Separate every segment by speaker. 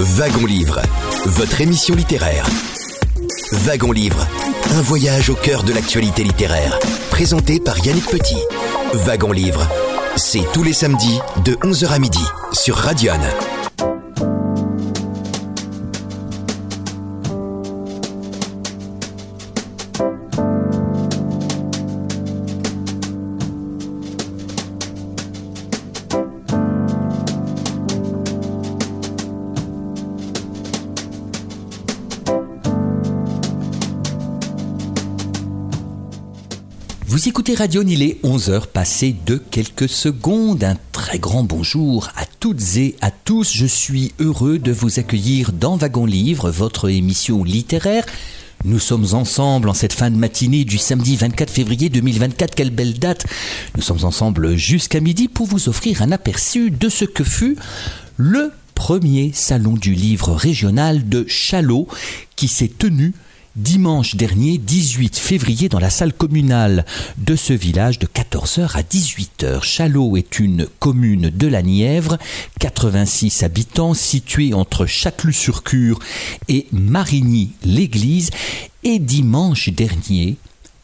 Speaker 1: Wagon Livre, votre émission littéraire. Wagon Livre, un voyage au cœur de l'actualité littéraire. Présenté par Yannick Petit. Wagon Livre, c'est tous les samedis de 11h à midi sur Radion.
Speaker 2: Radio il est 11h passé de quelques secondes. Un très grand bonjour à toutes et à tous. Je suis heureux de vous accueillir dans Wagon Livre, votre émission littéraire. Nous sommes ensemble en cette fin de matinée du samedi 24 février 2024. Quelle belle date Nous sommes ensemble jusqu'à midi pour vous offrir un aperçu de ce que fut le premier salon du livre régional de Chalot qui s'est tenu dimanche dernier 18 février dans la salle communale de ce village de 14h à 18h. Chalot est une commune de la Nièvre, 86 habitants située entre Châtelus-sur-Cure et Marigny-l'Église et dimanche dernier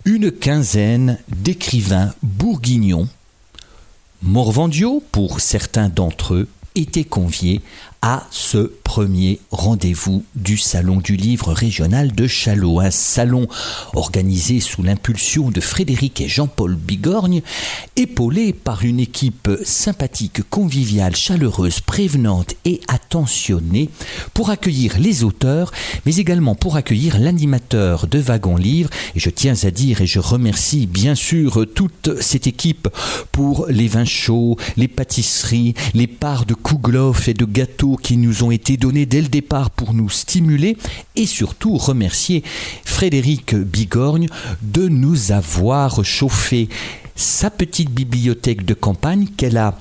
Speaker 2: une quinzaine d'écrivains bourguignons Morvandio, pour certains d'entre eux, étaient conviés à ce premier rendez-vous du Salon du Livre régional de Chalot, un salon organisé sous l'impulsion de Frédéric et Jean-Paul Bigorgne, épaulé par une équipe sympathique, conviviale, chaleureuse, prévenante et attentionnée pour accueillir les auteurs, mais également pour accueillir l'animateur de Wagon Livre. Et je tiens à dire, et je remercie bien sûr toute cette équipe pour les vins chauds, les pâtisseries, les parts de kouglof et de gâteaux qui nous ont été donnés dès le départ pour nous stimuler et surtout remercier Frédéric Bigorgne de nous avoir chauffé sa petite bibliothèque de campagne qu'elle a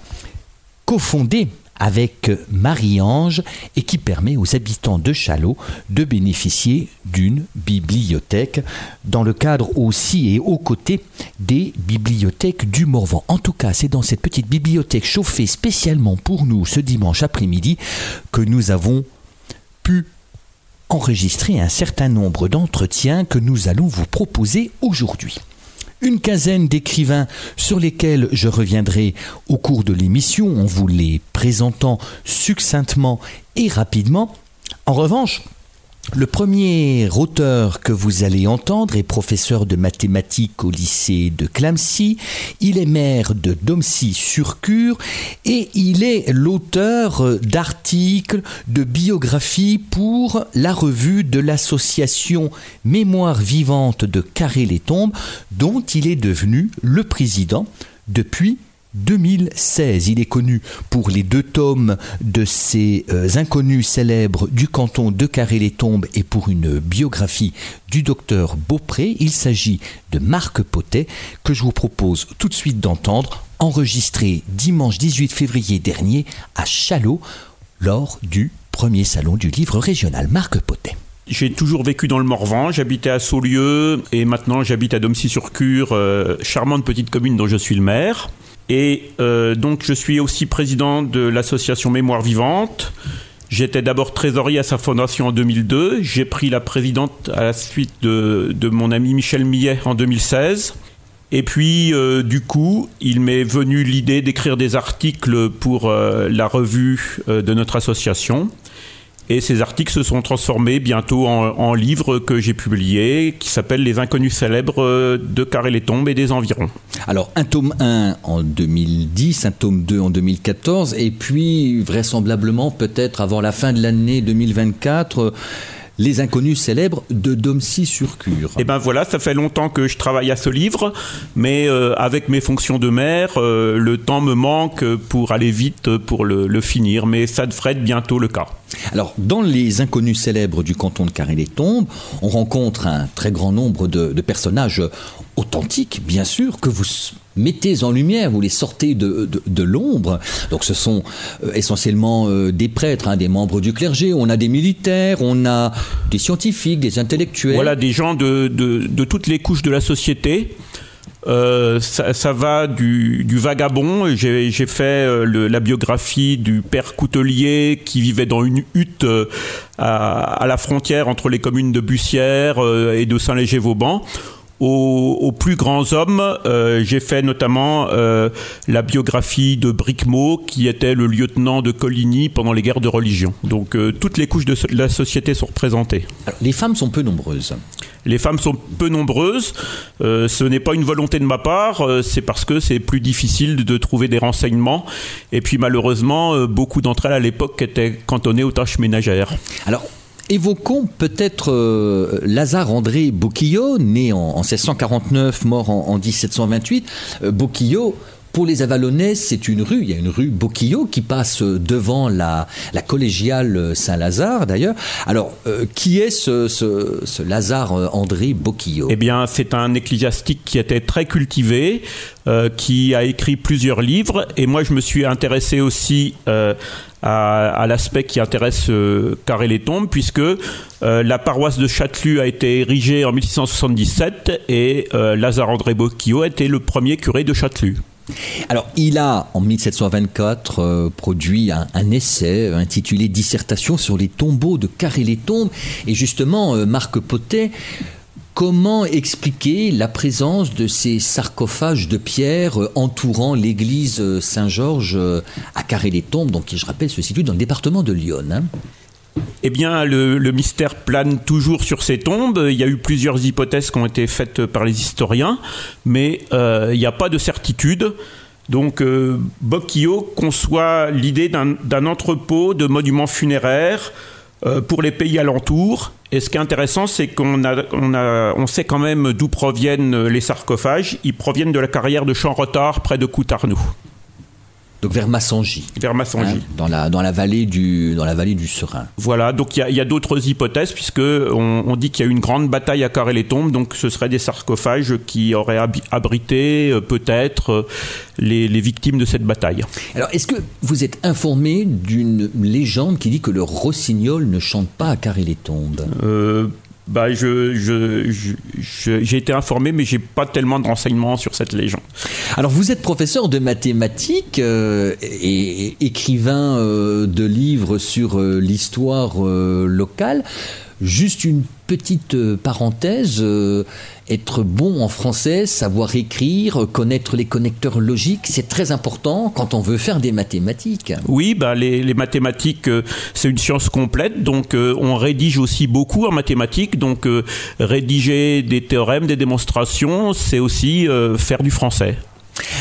Speaker 2: cofondée avec Marie-Ange et qui permet aux habitants de Chalot de bénéficier d'une bibliothèque dans le cadre aussi et aux côtés des bibliothèques du Morvan. En tout cas, c'est dans cette petite bibliothèque chauffée spécialement pour nous ce dimanche après-midi que nous avons pu enregistrer un certain nombre d'entretiens que nous allons vous proposer aujourd'hui une quinzaine d'écrivains sur lesquels je reviendrai au cours de l'émission en vous les présentant succinctement et rapidement. En revanche, le premier auteur que vous allez entendre est professeur de mathématiques au lycée de Clamcy. Il est maire de Domcy-sur-Cure et il est l'auteur d'articles, de biographies pour la revue de l'association Mémoire vivante de Carré-les-Tombes, dont il est devenu le président depuis 2016. Il est connu pour les deux tomes de ces euh, inconnus célèbres du canton de Carré-les-Tombes et pour une biographie du docteur Beaupré. Il s'agit de Marc Potet que je vous propose tout de suite d'entendre, enregistré dimanche 18 février dernier à Chalot lors du premier salon du livre régional. Marc Potet.
Speaker 3: J'ai toujours vécu dans le Morvan, j'habitais à Saulieu et maintenant j'habite à Domcy-sur-Cure, euh, charmante petite commune dont je suis le maire. Et euh, donc je suis aussi président de l'association Mémoire Vivante. J'étais d'abord trésorier à sa fondation en 2002. J'ai pris la présidente à la suite de, mon ami Michel Millet en 2016. Et puis, euh, du coup, il m'est venu l'idée d'écrire des articles pour euh, la revue de notre association. Et ces articles se sont transformés bientôt en, livres que j'ai publiés, qui s'appellent Les Inconnus célèbres de Carré-les-Tombes et des environs.
Speaker 2: Alors, un tome 1 en 2010, un tome 2 en 2014, et puis vraisemblablement, peut-être avant la fin de l'année 2024, les inconnus célèbres de Domcy-sur-Cure.
Speaker 3: Et eh ben voilà, ça fait longtemps que je travaille à ce livre, mais euh, avec mes fonctions de maire, euh, le temps me manque pour aller vite pour le, finir, mais ça devrait être bientôt le cas.
Speaker 2: Alors, dans les inconnus célèbres du canton de Carré-les-Tombes, on rencontre un très grand nombre de, personnages authentiques, bien sûr, que vous mettez en lumière, vous les sortez de, de, l'ombre. Donc ce sont euh, essentiellement euh, des prêtres, hein, des membres du clergé, on a des militaires, on a des scientifiques, des intellectuels.
Speaker 3: Voilà, des gens de toutes les couches de la société. Euh, ça, va du, vagabond. J'ai fait euh, la biographie du père coutelier qui vivait dans une hutte euh, à, la frontière entre les communes de Bussière et de Saint-Léger-Vauban. Aux, plus grands hommes, j'ai fait notamment la biographie de Bricmont, qui était le lieutenant de Coligny pendant les guerres de religion. Donc toutes les couches de la société sont représentées.
Speaker 2: les femmes sont peu nombreuses.
Speaker 3: Les femmes sont peu nombreuses. Euh, ce n'est pas une volonté de ma part, euh, c'est parce que c'est plus difficile de, trouver des renseignements. Et puis malheureusement, euh, beaucoup d'entre elles à l'époque étaient cantonnées aux tâches ménagères.
Speaker 2: Alors, Évoquons peut-être Lazare André Bocquillot, né en, 1649, mort en, en 1728. Bocquillot, pour les Avalonnais, c'est une rue, il y a une rue Boquillot qui passe devant la, collégiale Saint-Lazare d'ailleurs. Alors, euh, qui est ce, Lazare euh, André Boquillot
Speaker 3: Eh bien, c'est un ecclésiastique qui était très cultivé, euh, qui a écrit plusieurs livres, et moi je me suis intéressé aussi à, l'aspect qui intéresse euh, Carré les Tombes, puisque la paroisse de Châtelus a été érigée en 1677 et Lazare André Boquillot été le premier curé de Châtelus.
Speaker 2: Alors, il a, en 1724, euh, produit un, essai intitulé Dissertation sur les tombeaux de Carré-les-Tombes. Et justement, euh, Marc Potet, comment expliquer la présence de ces sarcophages de pierre euh, entourant l'église Saint-Georges à Carré-les-Tombes, donc qui, je rappelle, se situe dans le département de Lyon hein?
Speaker 3: Eh bien, le, mystère plane toujours sur ces tombes. Il y a eu plusieurs hypothèses qui ont été faites par les historiens, mais euh, il n'y a pas de certitude. Donc, euh, conçoit l'idée d'un entrepôt de monuments funéraires euh, pour les pays alentours. Et ce qui est intéressant, c'est qu'on on sait quand même d'où proviennent les sarcophages. Ils proviennent de la carrière de Champ-Retard près de Coutarnou
Speaker 2: donc vers Massangy.
Speaker 3: Vers Massangy. Hein,
Speaker 2: dans, la, dans, la vallée du, dans la vallée du Serein.
Speaker 3: Voilà, donc il y a, d'autres hypothèses, puisque on, dit qu'il y a eu une grande bataille à Carré-les-Tombes, donc ce seraient des sarcophages qui auraient abrité euh, peut-être euh, les, les, victimes de cette bataille.
Speaker 2: Alors, est-ce que vous êtes informé d'une légende qui dit que le rossignol ne chante pas à Carré-les-Tombes
Speaker 3: euh, bah, je, j'ai été informé, mais j'ai pas tellement de renseignements sur cette légende.
Speaker 2: Alors, vous êtes professeur de mathématiques euh, et, écrivain euh, de livres sur euh, l'histoire locale. Juste une petite euh, parenthèse, euh, être bon en français, savoir écrire, connaître les connecteurs logiques, c'est très important quand on veut faire des mathématiques.
Speaker 3: Oui, bah les, mathématiques, euh, c'est une science complète, donc on rédige aussi beaucoup en mathématiques, donc rédiger des théorèmes, des démonstrations, c'est aussi faire du français.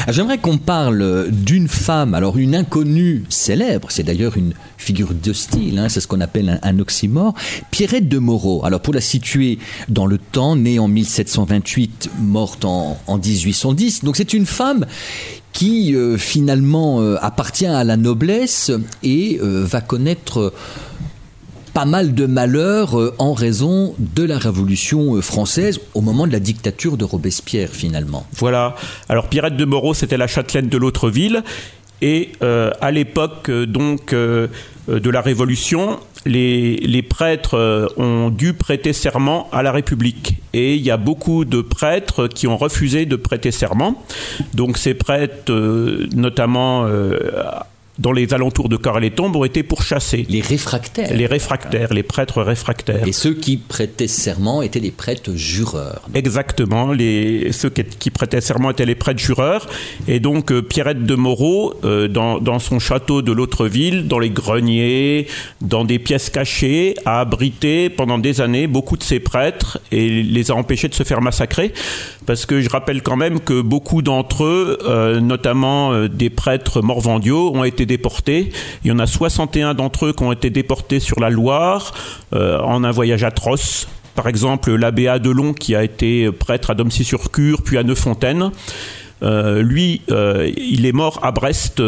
Speaker 2: Ah, j'aimerais qu'on parle d'une femme, alors une inconnue célèbre, c'est d'ailleurs une figure de style, hein, c'est ce qu'on appelle un, oxymore, Pierrette de Moreau. Alors pour la situer dans le temps, née en 1728, morte en, 1810, donc c'est une femme qui euh, finalement euh, appartient à la noblesse et euh, va connaître pas mal de malheurs euh, en raison de la Révolution euh, française au moment de la dictature de Robespierre finalement.
Speaker 3: Voilà. Alors Pierrette de Moreau, c'était la châtelaine de l'autre ville. Et euh, à l'époque donc de la Révolution, les, les, prêtres ont dû prêter serment à la République. Et il y a beaucoup de prêtres qui ont refusé de prêter serment. Donc ces prêtres, notamment dans les alentours de Corps-les-Tombes ont été pourchassés.
Speaker 2: Les réfractaires.
Speaker 3: Les réfractaires, les prêtres réfractaires.
Speaker 2: Et ceux qui prêtaient serment étaient les prêtres jureurs.
Speaker 3: Exactement, les, ceux qui, prêtaient serment étaient les prêtres jureurs. Et donc euh, Pierrette de Moreau, euh, dans, dans, son château de l'autre ville, dans les greniers, dans des pièces cachées, a abrité pendant des années beaucoup de ces prêtres et les a empêchés de se faire massacrer. Parce que je rappelle quand même que beaucoup d'entre eux, euh, notamment des prêtres morvandiaux, ont été déportés. Il y en a 61 d'entre eux qui ont été déportés sur la Loire euh, en un voyage atroce. Par exemple, l'abbé Adelon, qui a été prêtre à Domcy-sur-Cure, puis à Neuffontaine. Euh, lui, euh, il est mort à Brest,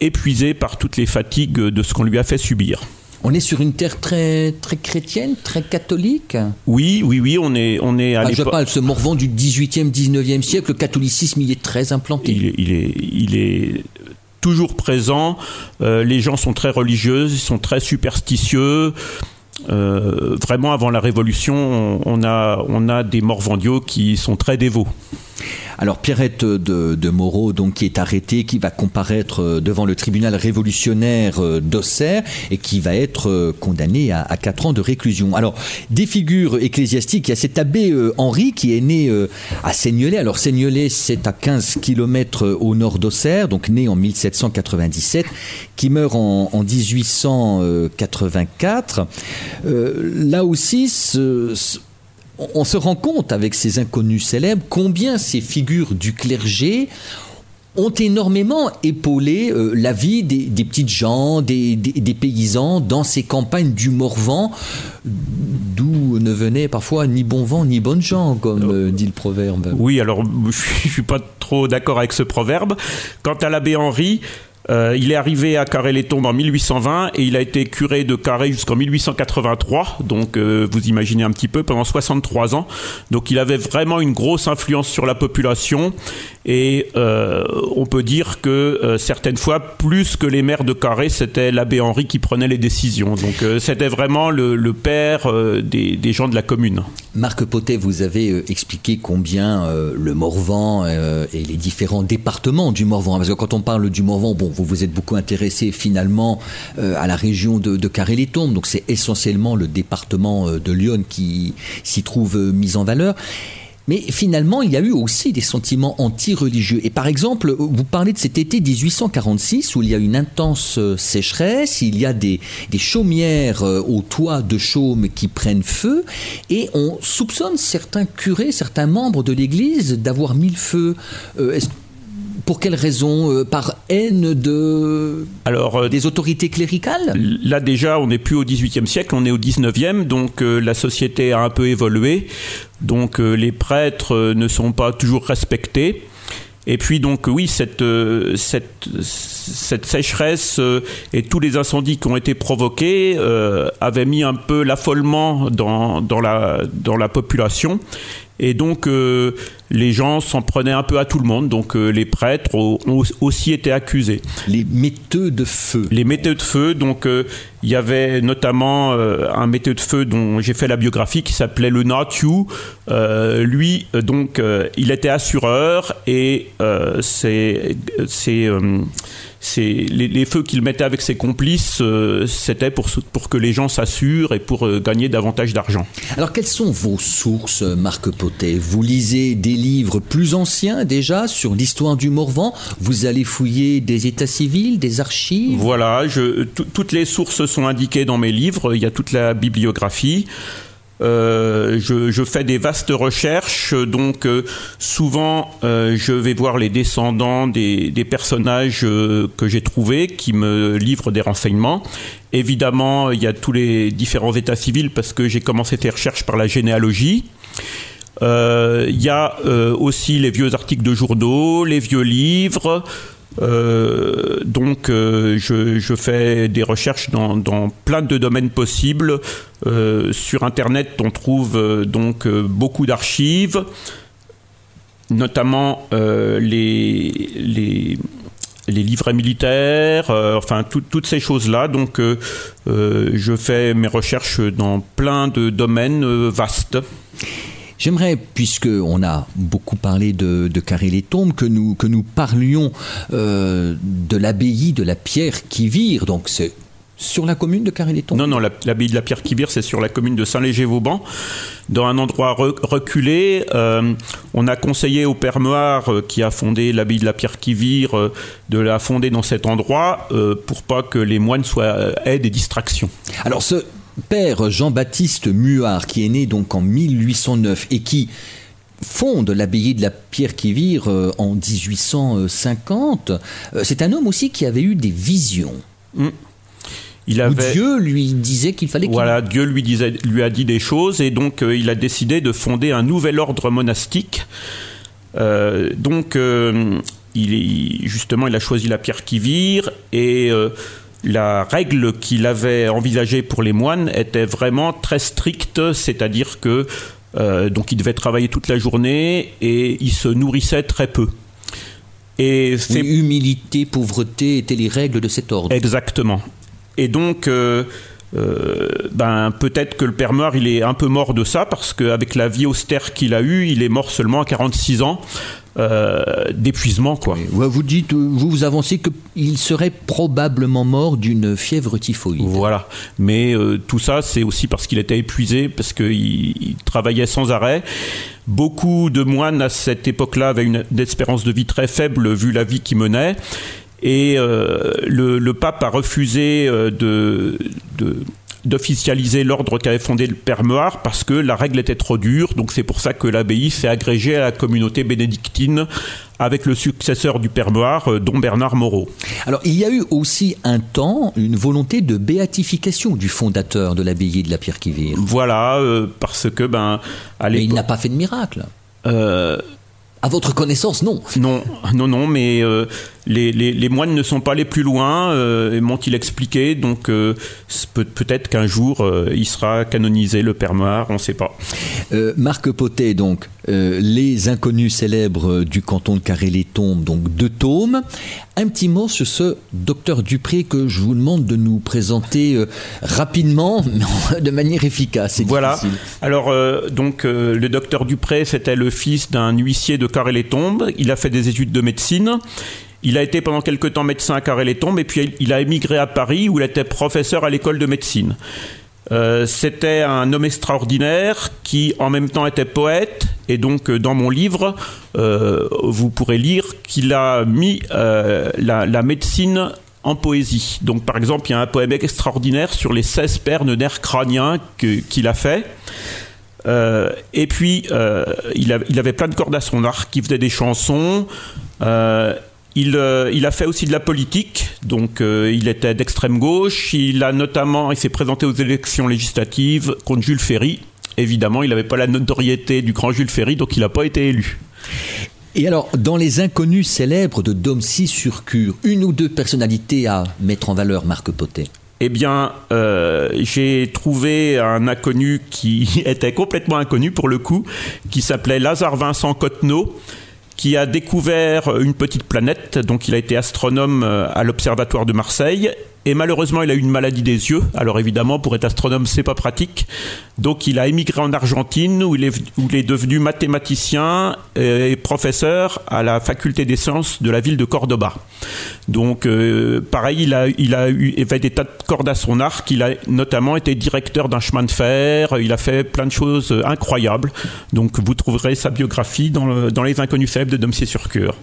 Speaker 3: épuisé par toutes les fatigues de ce qu'on lui a fait subir.
Speaker 2: On est sur une terre très, très chrétienne, très catholique
Speaker 3: Oui, oui, oui, on est, on est à
Speaker 2: ah, Je parle ce Morvan du 18e, 19e siècle, le catholicisme, il est très implanté.
Speaker 3: Il il est, il est toujours présent. Euh, les gens sont très religieux, ils sont très superstitieux. Euh, vraiment, avant la Révolution, on, a, on a des Morvandiaux qui sont très dévots.
Speaker 2: Alors Pierrette de, Moreau, donc qui est arrêtée, qui va comparaître devant le tribunal révolutionnaire d'Auxerre et qui va être condamnée à, à 4 ans de réclusion. Alors des figures ecclésiastiques, il y a cet abbé Henri qui est né à Seignelay. Alors Seignelay, c'est à 15 km au nord d'Auxerre, donc né en 1797, qui meurt en, 1884. Euh, là aussi, on se rend compte avec ces inconnus célèbres combien ces figures du clergé ont énormément épaulé euh, la vie des, petites gens, des, paysans dans ces campagnes du Morvan, d'où ne venait parfois ni bon vent ni bonnes gens, comme euh, dit le proverbe.
Speaker 3: Oui, alors je suis pas trop d'accord avec ce proverbe. Quant à l'abbé Henri, euh, il est arrivé à Carré-les-Tombes en 1820 et il a été curé de Carré jusqu'en 1883. Donc, euh, vous imaginez un petit peu, pendant 63 ans. Donc, il avait vraiment une grosse influence sur la population. Et euh, on peut dire que certaines fois, plus que les maires de Carré, c'était l'abbé Henri qui prenait les décisions. Donc, c'était vraiment le, père des, des, gens de la commune.
Speaker 2: Marc Potet, vous avez expliqué combien le Morvan et les différents départements du Morvan, parce que quand on parle du Morvan, bon, vous vous êtes beaucoup intéressé finalement euh, à la région de, de Carré-les-Tombes, donc c'est essentiellement le département euh, de Lyon qui s'y trouve euh, mis en valeur. Mais finalement, il y a eu aussi des sentiments anti-religieux. Et par exemple, vous parlez de cet été 1846 où il y a une intense sécheresse, il y a des, chaumières au toit de chaume qui prennent feu, et on soupçonne certains curés, certains membres de l'Église d'avoir mis le feu. Pour quelle raison euh, Par haine de Alors, euh, des autorités cléricales
Speaker 3: Là déjà, on n'est plus au XVIIIe siècle, on est au XIXe, donc euh, la société a un peu évolué. Donc les prêtres ne sont pas toujours respectés. Et puis donc oui, cette, cette, cette sécheresse et tous les incendies qui ont été provoqués avaient mis un peu l'affolement dans, dans, la, dans la population. Et donc les gens s'en prenaient un peu à tout le monde, donc euh, les prêtres ont, aussi été accusés.
Speaker 2: Les metteux de feu.
Speaker 3: Les metteux de feu, donc euh, il y avait notamment euh, un metteux de feu dont j'ai fait la biographie qui s'appelait le Nathiou. lui, donc, il était assureur et c'est c'est les, feux qu'il mettait avec ses complices, euh, c'était pour, pour que les gens s'assurent et pour euh, gagner davantage d'argent.
Speaker 2: Alors quelles sont vos sources, Marc Potet? Vous lisez des livres plus anciens déjà sur l'histoire du Morvan? Vous allez fouiller des états civils, des archives?
Speaker 3: Voilà, je, toutes les sources sont indiquées dans mes livres, il y a toute la bibliographie. Euh, je, fais des vastes recherches, donc euh, souvent euh, je vais voir les descendants des, personnages que j'ai trouvés qui me livrent des renseignements. Évidemment, il y a tous les différents états civils parce que j'ai commencé ces recherches par la généalogie. Il y a aussi les vieux articles de journaux, les vieux livres. Euh, donc euh, je, fais des recherches dans, plein de domaines possibles. Euh, sur Internet, on trouve donc beaucoup d'archives, notamment les, livrets militaires, enfin toutes ces choses-là. Donc je fais mes recherches dans plein de domaines vastes.
Speaker 2: J'aimerais, puisqu'on a beaucoup parlé de, de Carré-les-Tombes, que nous, que nous parlions euh, de l'abbaye de la Pierre qui vire. Donc c'est sur la commune de Carré-les-Tombes
Speaker 3: Non, non, l'abbaye de la Pierre qui vire, c'est sur la commune de Saint-Léger-Vauban, dans un endroit reculé. Euh, on a conseillé au Père Noir, euh, qui a fondé l'abbaye de la Pierre qui vire, de la fonder dans cet endroit pour pas que les moines soient, aient des distractions.
Speaker 2: Alors ce, père Jean-Baptiste Muard, qui est né donc en 1809 et qui fonde l'abbaye de la Pierre qui vire euh, en 1850, euh, c'est un homme aussi qui avait eu des visions. Mm. Il avait... Dieu lui disait qu'il fallait qu'il...
Speaker 3: Voilà, Dieu lui, disait, lui a dit des choses et donc euh, il a décidé de fonder un nouvel ordre monastique. donc il justement il a choisi la pierre qui vire et la règle qu'il avait envisagée pour les moines était vraiment très stricte, c'est-à-dire que euh, donc ils devaient travailler toute la journée et ils se nourrissaient très peu.
Speaker 2: Et humilité, pauvreté étaient les règles de cet ordre.
Speaker 3: Exactement. Et donc euh, ben peut-être que le père Moire, il est un peu mort de ça parce qu'avec la vie austère qu'il a eue, il est mort seulement à 46 ans. D'épuisement quoi.
Speaker 2: Vous dites, vous, vous avancez qu'il serait probablement mort d'une fièvre typhoïde.
Speaker 3: Voilà, mais tout ça c'est aussi parce qu'il était épuisé, parce qu'il il travaillait sans arrêt. Beaucoup de moines à cette époque-là avaient une, espérance de vie très faible vu la vie qu'ils menaient. Et euh, le, pape a refusé euh, de, d'officialiser l'ordre qu'avait fondé le Père Meuard parce que la règle était trop dure. Donc c'est pour ça que l'abbaye s'est agrégée à la communauté bénédictine avec le successeur du Père Meuard, euh, dont Bernard Moreau.
Speaker 2: Alors il y a eu aussi un temps une volonté de béatification du fondateur de l'abbaye de la Pierre qui
Speaker 3: Voilà, parce que ben
Speaker 2: à Mais il n'a pas fait de miracle. Euh, à votre connaissance, non.
Speaker 3: Non, non, non, mais euh, les, les, moines ne sont pas les plus loin, euh, m'ont-ils expliqué. Donc euh, peut, être qu'un jour, il sera canonisé, le Père Noir, on ne sait pas.
Speaker 2: Marc Potet, donc, Les Inconnus célèbres du canton de Carré-les-Tombes, donc deux tomes. Un petit mot sur ce docteur Dupré que je vous demande de nous présenter rapidement, mais de manière efficace.
Speaker 3: Voilà. Alors, donc, le docteur Dupré, c'était le fils d'un huissier de Carré-les-Tombes. Il a fait des études de médecine. Il a été pendant quelques temps médecin à Carré-les-Tombes et puis il a émigré à Paris où il était professeur à l'école de médecine. Euh, c'était un homme extraordinaire qui en même temps était poète et donc euh, dans mon livre euh, vous pourrez lire qu'il a mis la, médecine en poésie. Donc par exemple il y a un poème extraordinaire sur les 16 paires de nerfs crâniens qu'il a fait. et puis, il, il, avait plein de cordes à son arc, il faisait des chansons. Euh, il, a fait aussi de la politique, donc euh, il était d'extrême gauche. Il a notamment, il s'est présenté aux élections législatives contre Jules Ferry. Évidemment, il n'avait pas la notoriété du grand Jules Ferry, donc il n'a pas été élu.
Speaker 2: Et alors, dans les inconnus célèbres de Domcy sur Cure, une ou deux personnalités à mettre en valeur, Marc Potet?
Speaker 3: Eh bien, euh, j'ai trouvé un inconnu qui était complètement inconnu pour le coup, qui s'appelait Lazare Vincent Cottenot, qui a découvert une petite planète. Donc, il a été astronome euh, à l'Observatoire de Marseille et malheureusement, il a eu une maladie des yeux. Alors évidemment, pour être astronome, c'est pas pratique. Donc, il a émigré en Argentine, où il est, devenu mathématicien et professeur à la faculté des sciences de la ville de Cordoba. Donc, euh, pareil, il a, il a eu, avait des tas de cordes à son arc. Il a notamment été directeur d'un chemin de fer. Il a fait plein de choses incroyables. Donc, vous trouverez sa biographie dans, les Inconnus célèbres de Domcier-sur-Cure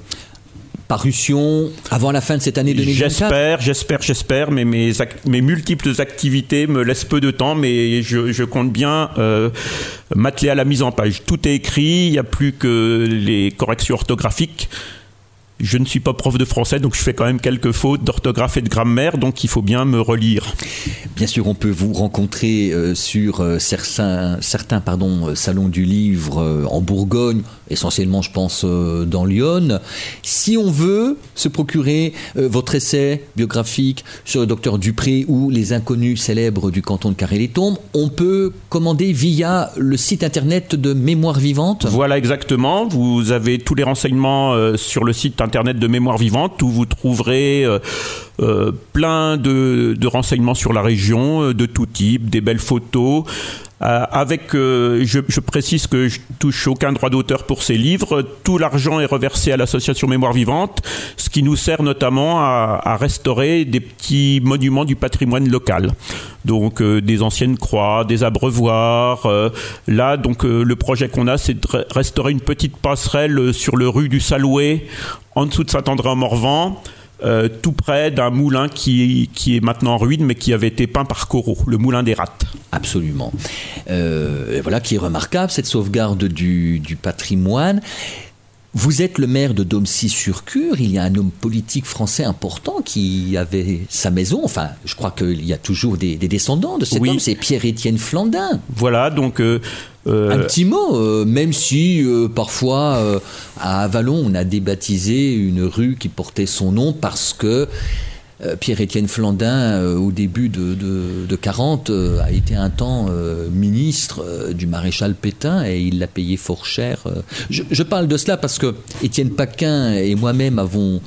Speaker 2: parution avant la fin de cette année 2024
Speaker 3: J'espère, j'espère, j'espère, mais mes, mes multiples activités me laissent peu de temps, mais je, compte bien euh, m'atteler à la mise en page. Tout est écrit, il n'y a plus que les corrections orthographiques. Je ne suis pas prof de français, donc je fais quand même quelques fautes d'orthographe et de grammaire, donc il faut bien me relire.
Speaker 2: Bien sûr, on peut vous rencontrer euh, sur euh, certains, certains pardon, salons du livre en Bourgogne, essentiellement je pense euh, dans Lyon. Si on veut se procurer euh, votre essai biographique sur le docteur Dupré ou les inconnus célèbres du canton de Carré-les-Tombes, on peut commander via le site internet de Mémoire Vivante?
Speaker 3: Voilà exactement, vous avez tous les renseignements euh, sur le site internet de Mémoire Vivante où vous trouverez plein de, de, renseignements sur la région de tout type, des belles photos, euh, avec, euh, je, je, précise que je touche aucun droit d'auteur pour ces livres. Tout l'argent est reversé à l'association Mémoire Vivante, ce qui nous sert notamment à, à restaurer des petits monuments du patrimoine local. Donc euh, des anciennes croix, des abreuvoirs. là, donc le projet qu'on a, c'est de restaurer une petite passerelle sur le rue du Salouet, en dessous de Saint-André-en-Morvan euh, tout près d'un moulin qui, qui, est maintenant en ruine, mais qui avait été peint par Corot, le moulin des rats.
Speaker 2: Absolument. Euh, voilà qui est remarquable, cette sauvegarde du, du patrimoine. Vous êtes le maire de Domcy-sur-Cure. Il y a un homme politique français important qui avait sa maison. Enfin, je crois qu'il y a toujours des, descendants de cet homme. C'est Pierre-Étienne Flandin.
Speaker 3: Voilà, donc. Euh,
Speaker 2: euh, un petit mot, euh, même si parfois à Avalon on a débaptisé une rue qui portait son nom parce que Pierre-Étienne Flandin, euh, au début de, de, 40, euh, a été un temps ministre du maréchal Pétain et il l'a payé fort cher. Je, parle de cela parce que Étienne Paquin et moi-même avons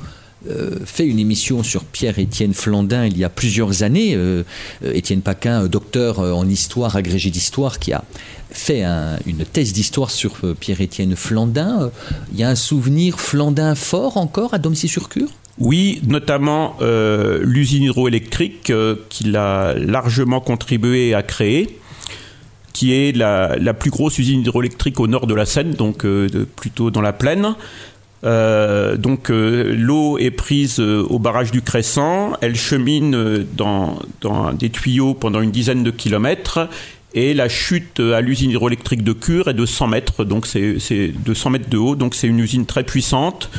Speaker 2: euh, fait une émission sur Pierre-Étienne Flandin il y a plusieurs années. Euh, euh, Étienne Paquin, docteur en histoire, agrégé d'histoire, qui a fait une thèse d'histoire sur Pierre-Étienne Flandin. Il y a un souvenir Flandin fort encore à Domcy-sur-Cure?
Speaker 3: Oui, notamment l'usine hydroélectrique qu'il a largement contribué à créer, qui est la, plus grosse usine hydroélectrique au nord de la Seine, donc plutôt dans la plaine. Euh, donc euh, l'eau est prise euh, au barrage du Crescent, elle chemine dans, dans, des tuyaux pendant une dizaine de kilomètres. Et la chute à l'usine hydroélectrique de Cure est de 100 mètres, donc c'est de 100 mètres de haut, donc c'est une usine très puissante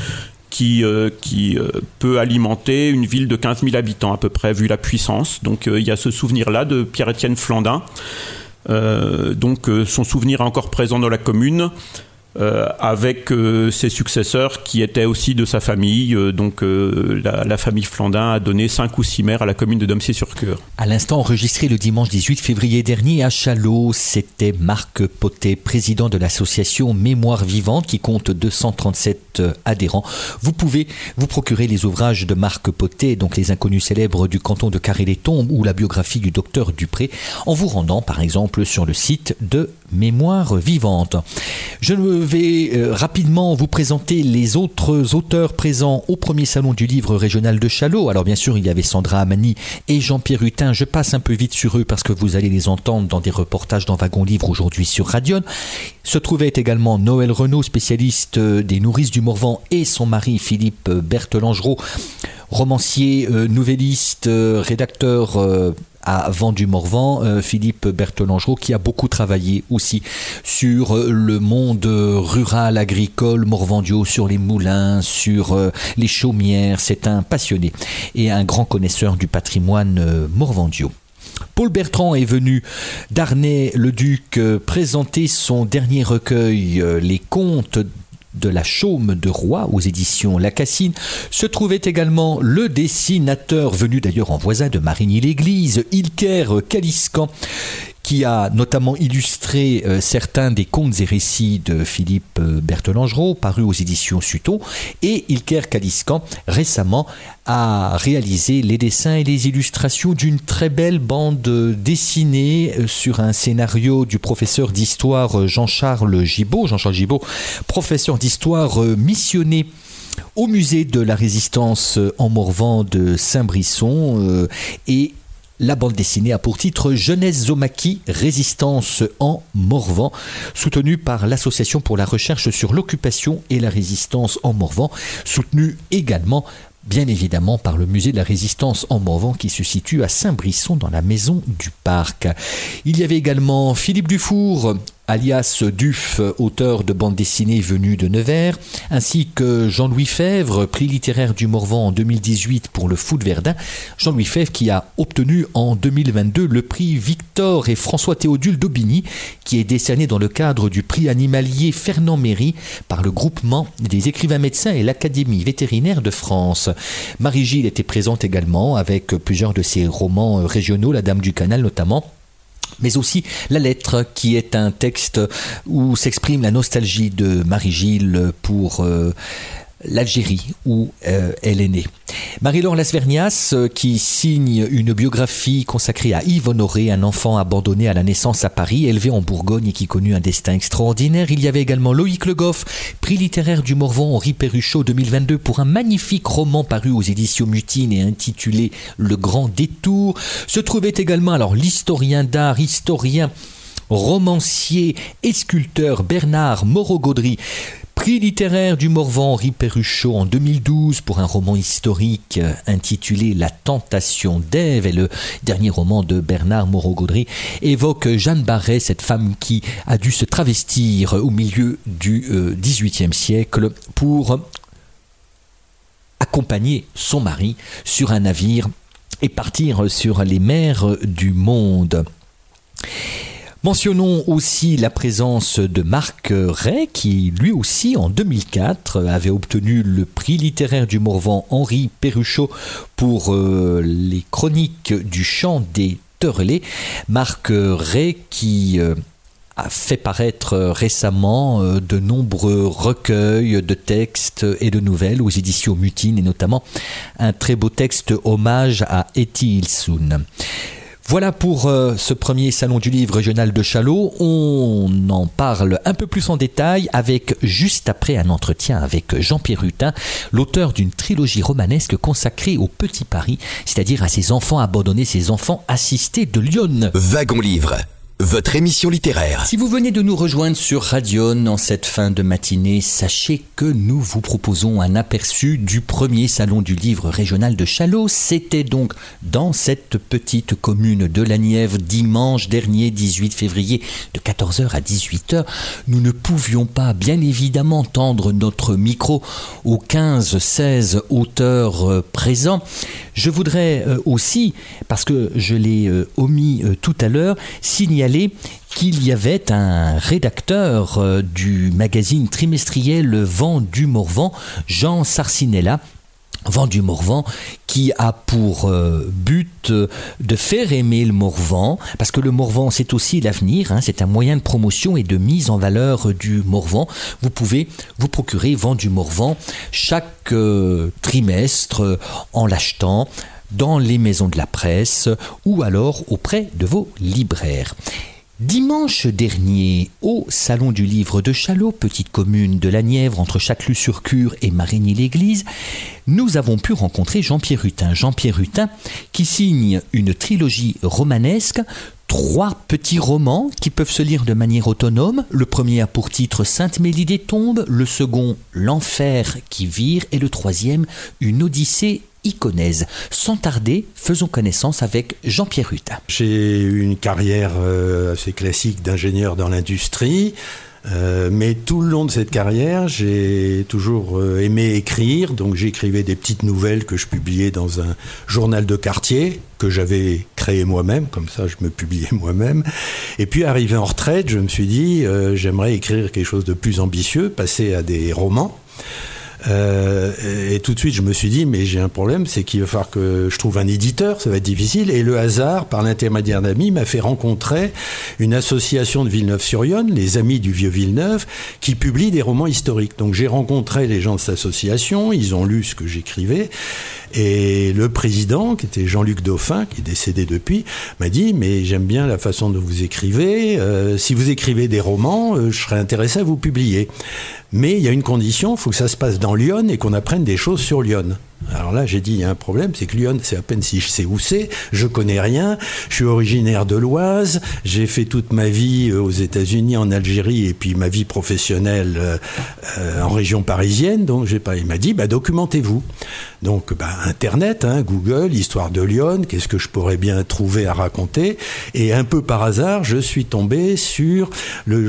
Speaker 3: qui, qui peut alimenter une ville de 15 000 habitants à peu près, vu la puissance. Donc il y a ce souvenir-là de Pierre-Étienne Flandin. donc son souvenir est encore présent dans la commune. Euh, avec euh, ses successeurs qui étaient aussi de sa famille. Euh, donc la, famille Flandin a donné cinq ou six maires à la commune de Domcier-sur-Cure.
Speaker 2: À l'instant enregistré le dimanche 18 février dernier à Chalot, c'était Marc Potet, président de l'association Mémoire Vivante qui compte 237 adhérents. Vous pouvez vous procurer les ouvrages de Marc Potet, donc les inconnus célèbres du canton de Carré-les-Tombes ou la biographie du docteur Dupré, en vous rendant par exemple sur le site de Mémoire Vivante. Je vais euh, rapidement vous présenter les autres auteurs présents au premier salon du livre régional de Chalot. Alors bien sûr, il y avait Sandra Amani et Jean-Pierre Hutin. Je passe un peu vite sur eux parce que vous allez les entendre dans des reportages dans Wagon Livre aujourd'hui sur Radion. Se trouvait également Noël Renaud, spécialiste euh, des nourrices du Morvan, et son mari Philippe Berthelangereau, romancier, euh, nouvelliste, rédacteur à Vendu-Morvan, euh, Philippe Berthelangereau, qui a beaucoup travaillé aussi sur euh, le monde rural, agricole, Morvandio, sur les moulins, sur euh, les chaumières. C'est un passionné et un grand connaisseur du patrimoine morvandio. Paul Bertrand est venu d'Arnay-le-Duc présenter son dernier recueil, Les Contes de la Chaume de Roi aux éditions La Cassine se trouvait également le dessinateur venu d'ailleurs en voisin de Marigny-l'Église, Ilker Caliscan qui a notamment illustré euh, certains des contes et récits de Philippe euh, Berthelangereau, parus aux éditions Suto, et Ilker Kaliscan récemment a réalisé les dessins et les illustrations d'une très belle bande dessinée euh, sur un scénario du professeur d'histoire Jean-Charles Gibaud, Jean-Charles Gibaud, professeur d'histoire missionné au musée de la résistance en Morvan de Saint-Brisson et la bande dessinée a pour titre Jeunesse Zomaki, résistance en Morvan, soutenue par l'Association pour la recherche sur l'occupation et la résistance en Morvan, soutenue également bien évidemment par le musée de la résistance en Morvan qui se situe à Saint-Brisson dans la maison du parc. Il y avait également Philippe Dufour, alias Duf, auteur de bande dessinée venu de Nevers, ainsi que Jean-Louis Fèvre, prix littéraire du Morvan en 2018 pour le Foot Verdun. Jean-Louis Fèvre qui a obtenu en 2022 le prix Victor et François Théodule d'Aubigny, qui est décerné dans le cadre du prix animalier Fernand Méry par le groupement des écrivains médecins et l'Académie vétérinaire de France. Marie-Gilles était présente également avec plusieurs de ses romans régionaux, La Dame du Canal notamment mais aussi La lettre, qui est un texte où s'exprime la nostalgie de Marie-Gilles pour euh, l'Algérie où euh, elle est née. Marie-Laure Lasvernias, euh, qui signe une biographie consacrée à Yves Honoré, un enfant abandonné à la naissance à Paris, élevé en Bourgogne et qui connut un destin extraordinaire. Il y avait également Loïc Le Goff, prix littéraire du Morvan Henri Perruchot 2022 pour un magnifique roman paru aux éditions Mutine et intitulé Le Grand Détour. Se trouvait également alors l'historien d'art, historien romancier et sculpteur Bernard Moreau-Gaudry, Prix littéraire du Morvan Henri Perruchot en 2012 pour un roman historique euh, intitulé La tentation d'Ève et le dernier roman de Bernard Moreau-Gaudry évoque Jeanne Barret, cette femme qui a dû se travestir au milieu du XVIIIe euh, siècle pour accompagner son mari sur un navire et partir sur les mers du monde. Mentionnons aussi la présence de Marc Ray, qui lui aussi en 2004 avait obtenu le prix littéraire du Morvan Henri Perruchot pour euh, les chroniques du chant des Teurlés. Marc Ray qui euh, a fait paraître récemment de nombreux recueils de textes et de nouvelles aux éditions Mutine et notamment un très beau texte hommage à Etty Ilsoun. Voilà pour euh, ce premier salon du livre régional de Chalot. On en parle un peu plus en détail avec juste après un entretien avec Jean-Pierre Hutin, l'auteur d'une trilogie romanesque consacrée au petit Paris, c'est-à-dire à ses enfants abandonnés, ses enfants assistés de Lyon.
Speaker 1: Wagon livre votre émission littéraire.
Speaker 2: Si vous venez de nous rejoindre sur Radion en cette fin de matinée, sachez que nous vous proposons un aperçu du premier salon du livre régional de Chalot. C'était donc dans cette petite commune de la Nièvre dimanche dernier 18 février de 14h à 18h. Nous ne pouvions pas bien évidemment tendre notre micro aux 15-16 auteurs euh, présents. Je voudrais euh, aussi, parce que je l'ai euh, omis tout à l'heure, signaler qu'il y avait un rédacteur euh, du magazine trimestriel Vent du Morvan, Jean Sarcinella, Vent du Morvan, qui a pour euh, but euh, de faire aimer le Morvan, parce que le Morvan c'est aussi l'avenir, hein, c'est un moyen de promotion et de mise en valeur du Morvan. Vous pouvez vous procurer Vent du Morvan chaque trimestre en l'achetant dans les maisons de la presse ou alors auprès de vos libraires. Dimanche dernier, au Salon du Livre de Chalot, petite commune de la Nièvre entre Châteloup-sur-Cure et Marigny-l'Église, nous avons pu rencontrer Jean-Pierre Hutin. Jean-Pierre Hutin qui signe une trilogie romanesque trois petits romans qui peuvent se lire de manière autonome. Le premier a pour titre Sainte-Mélie des Tombes, le second L'Enfer qui vire et le troisième Une Odyssée iconaise. Sans tarder, faisons connaissance avec Jean-Pierre Hutin.
Speaker 4: J'ai eu une carrière euh, assez classique d'ingénieur dans l'industrie. Euh, mais tout le long de cette carrière, j'ai toujours euh, aimé écrire, donc j'écrivais des petites nouvelles que je publiais dans un journal de quartier que j'avais créé moi-même, comme ça je me publiais moi-même. Et puis arrivé en retraite, je me suis dit, j'aimerais écrire quelque chose de plus ambitieux, passer à des romans. Euh, et tout de suite, je me suis dit, mais j'ai un problème, c'est qu'il va falloir que je trouve un éditeur, ça va être difficile. Et le hasard, par l'intermédiaire d'amis, m'a fait rencontrer une association de Villeneuve-sur-Yonne, les Amis du Vieux Villeneuve, qui publie des romans historiques. Donc j'ai rencontré les gens de cette association, ils ont lu ce que j'écrivais. Et le président, qui était Jean-Luc Dauphin, qui est décédé depuis, m'a dit Mais j'aime bien la façon dont vous écrivez. Euh, si vous écrivez des romans, euh, je serais intéressé à vous publier. Mais il y a une condition, il faut que ça se passe dans Lyon et qu'on apprenne des choses sur Lyon. Alors là, j'ai dit, il y a un problème, c'est que Lyon, c'est à peine si je sais où c'est, je connais rien, je suis originaire de l'Oise, j'ai fait toute ma vie euh, aux États-Unis, en Algérie, et puis ma vie professionnelle euh, euh, en région parisienne, donc. Il m'a dit, bah, documentez-vous. Donc, bah, Internet, hein, Google, histoire de Lyon, qu'est-ce que je pourrais bien trouver à raconter Et un peu par hasard, je suis tombé sur le,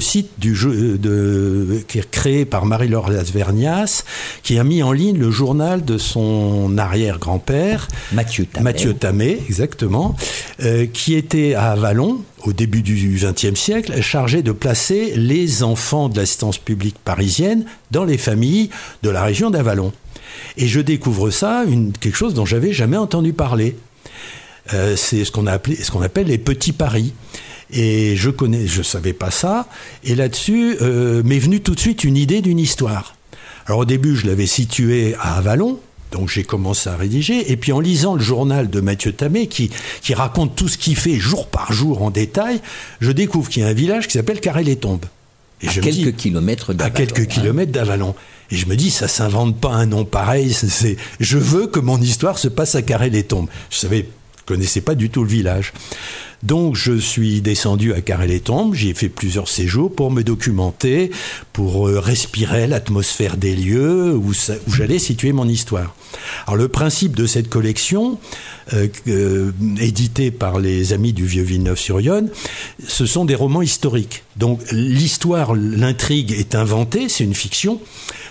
Speaker 4: site qui est créé par Marie-Laure Lasvernias, qui a mis en ligne le journal de son arrière-grand-père,
Speaker 2: Mathieu Tamé.
Speaker 4: Mathieu Tamé, exactement, euh, qui était à Avalon au début du XXe siècle, chargé de placer les enfants de l'assistance publique parisienne dans les familles de la région d'Avalon. Et je découvre ça, une, quelque chose dont j'avais jamais entendu parler. Euh, c'est ce qu'on ce qu'on appelle les petits paris. Et je connais, je savais pas ça. Et là-dessus euh, m'est venue tout de suite une idée d'une histoire. Alors au début, je l'avais situé à Avalon, donc j'ai commencé à rédiger. Et puis en lisant le journal de Mathieu Tamé, qui, qui raconte tout ce qu'il fait jour par jour en détail, je découvre qu'il y a un village qui s'appelle Carré-les-Tombes.
Speaker 2: Et à quelques kilomètres d'Avalon.
Speaker 4: À quelques hein. kilomètres d'Avalon. Et je me dis, ça s'invente pas un nom pareil. C'est, je veux que mon histoire se passe à Carré-les-Tombes. Je savais, connaissais pas du tout le village. Donc je suis descendu à Carré-les-Tombes, j'y ai fait plusieurs séjours pour me documenter, pour euh, respirer l'atmosphère des lieux où, j'allais situer mon histoire. Alors le principe de cette collection, euh, euh, éditée par les amis du Vieux Villeneuve-sur-Yonne, ce sont des romans historiques. Donc l'histoire, l'intrigue est inventée, c'est une fiction,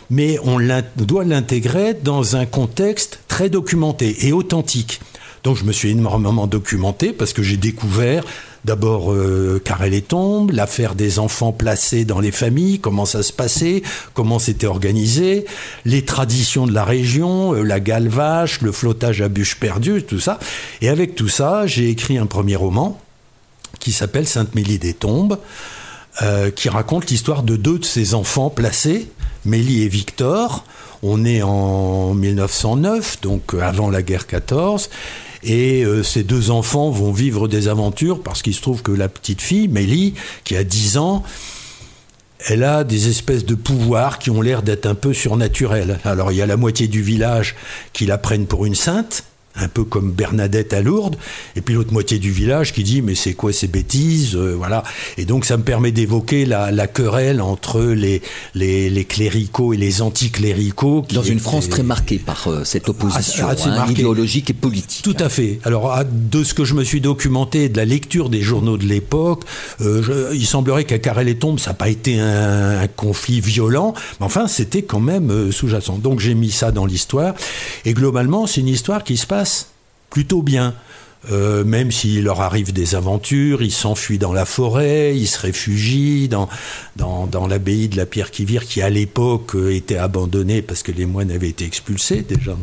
Speaker 4: mais on doit l'intégrer dans un contexte très documenté et authentique. Donc je me suis énormément documenté parce que j'ai découvert d'abord euh, Carré les tombes, l'affaire des enfants placés dans les familles, comment ça se passait, comment c'était organisé, les traditions de la région, euh, la galvache, le flottage à bûche perdue, tout ça. Et avec tout ça, j'ai écrit un premier roman qui s'appelle Sainte-Mélie des Tombes, euh, qui raconte l'histoire de deux de ses enfants placés, Mélie et Victor. On est en 1909, donc avant la guerre 14. Et euh, ces deux enfants vont vivre des aventures parce qu'il se trouve que la petite fille, Mélie, qui a 10 ans, elle a des espèces de pouvoirs qui ont l'air d'être un peu surnaturels. Alors il y a la moitié du village qui la prennent pour une sainte, un peu comme Bernadette à Lourdes, et puis l'autre moitié du village qui dit mais c'est quoi ces bêtises, euh, voilà. Et donc ça me permet d'évoquer la, la, querelle entre les, les, les, cléricaux et les anticléricaux.
Speaker 2: Dans une France très marquée par euh, cette ah, opposition hein, idéologique et politique.
Speaker 4: Tout à fait. Alors de ce que je me suis documenté, de la lecture des journaux de l'époque, euh, il semblerait qu'à Carrel-et-Tombe ça n'a pas été un, un, conflit violent, mais enfin c'était quand même sous-jacent. Donc j'ai mis ça dans l'histoire, et globalement c'est une histoire qui se passe plutôt bien. Euh, même s'il leur arrive des aventures, ils s'enfuient dans la forêt, ils se réfugient dans, dans, dans l'abbaye de la Pierre qui vire, qui à l'époque euh, était abandonnée parce que les moines avaient été expulsés déjà.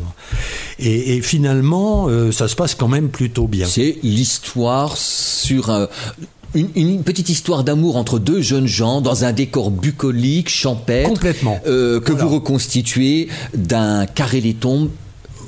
Speaker 4: Et, et finalement, euh, ça se passe quand même plutôt bien.
Speaker 2: C'est l'histoire sur un, une, une, petite histoire d'amour entre deux jeunes gens dans un décor bucolique, champêtre.
Speaker 4: Complètement.
Speaker 2: Euh, que voilà. vous reconstituez d'un carré les tombes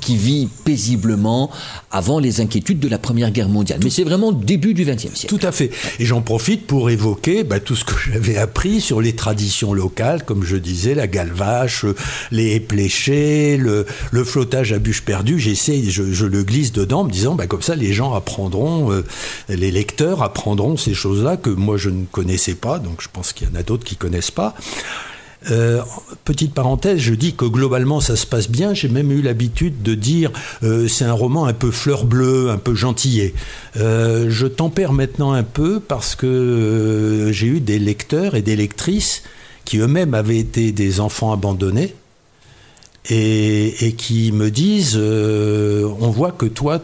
Speaker 2: qui vit paisiblement avant les inquiétudes de la Première Guerre mondiale. Mais c'est vraiment début du XXe siècle.
Speaker 4: Tout à fait. Et j'en profite pour évoquer bah, tout ce que j'avais appris sur les traditions locales, comme je disais, la galvache, les pléchés, le, flottage à bûche perdue. J'essaie, je, je, le glisse dedans, en me disant, bah, comme ça, les gens apprendront, euh, les lecteurs apprendront ces choses-là que moi je ne connaissais pas. Donc je pense qu'il y en a d'autres qui connaissent pas. Euh, petite parenthèse, je dis que globalement ça se passe bien. J'ai même eu l'habitude de dire euh, c'est un roman un peu fleur bleue, un peu gentillet. Euh, je tempère maintenant un peu parce que j'ai eu des lecteurs et des lectrices qui eux-mêmes avaient été des enfants abandonnés et, qui me disent on voit que toi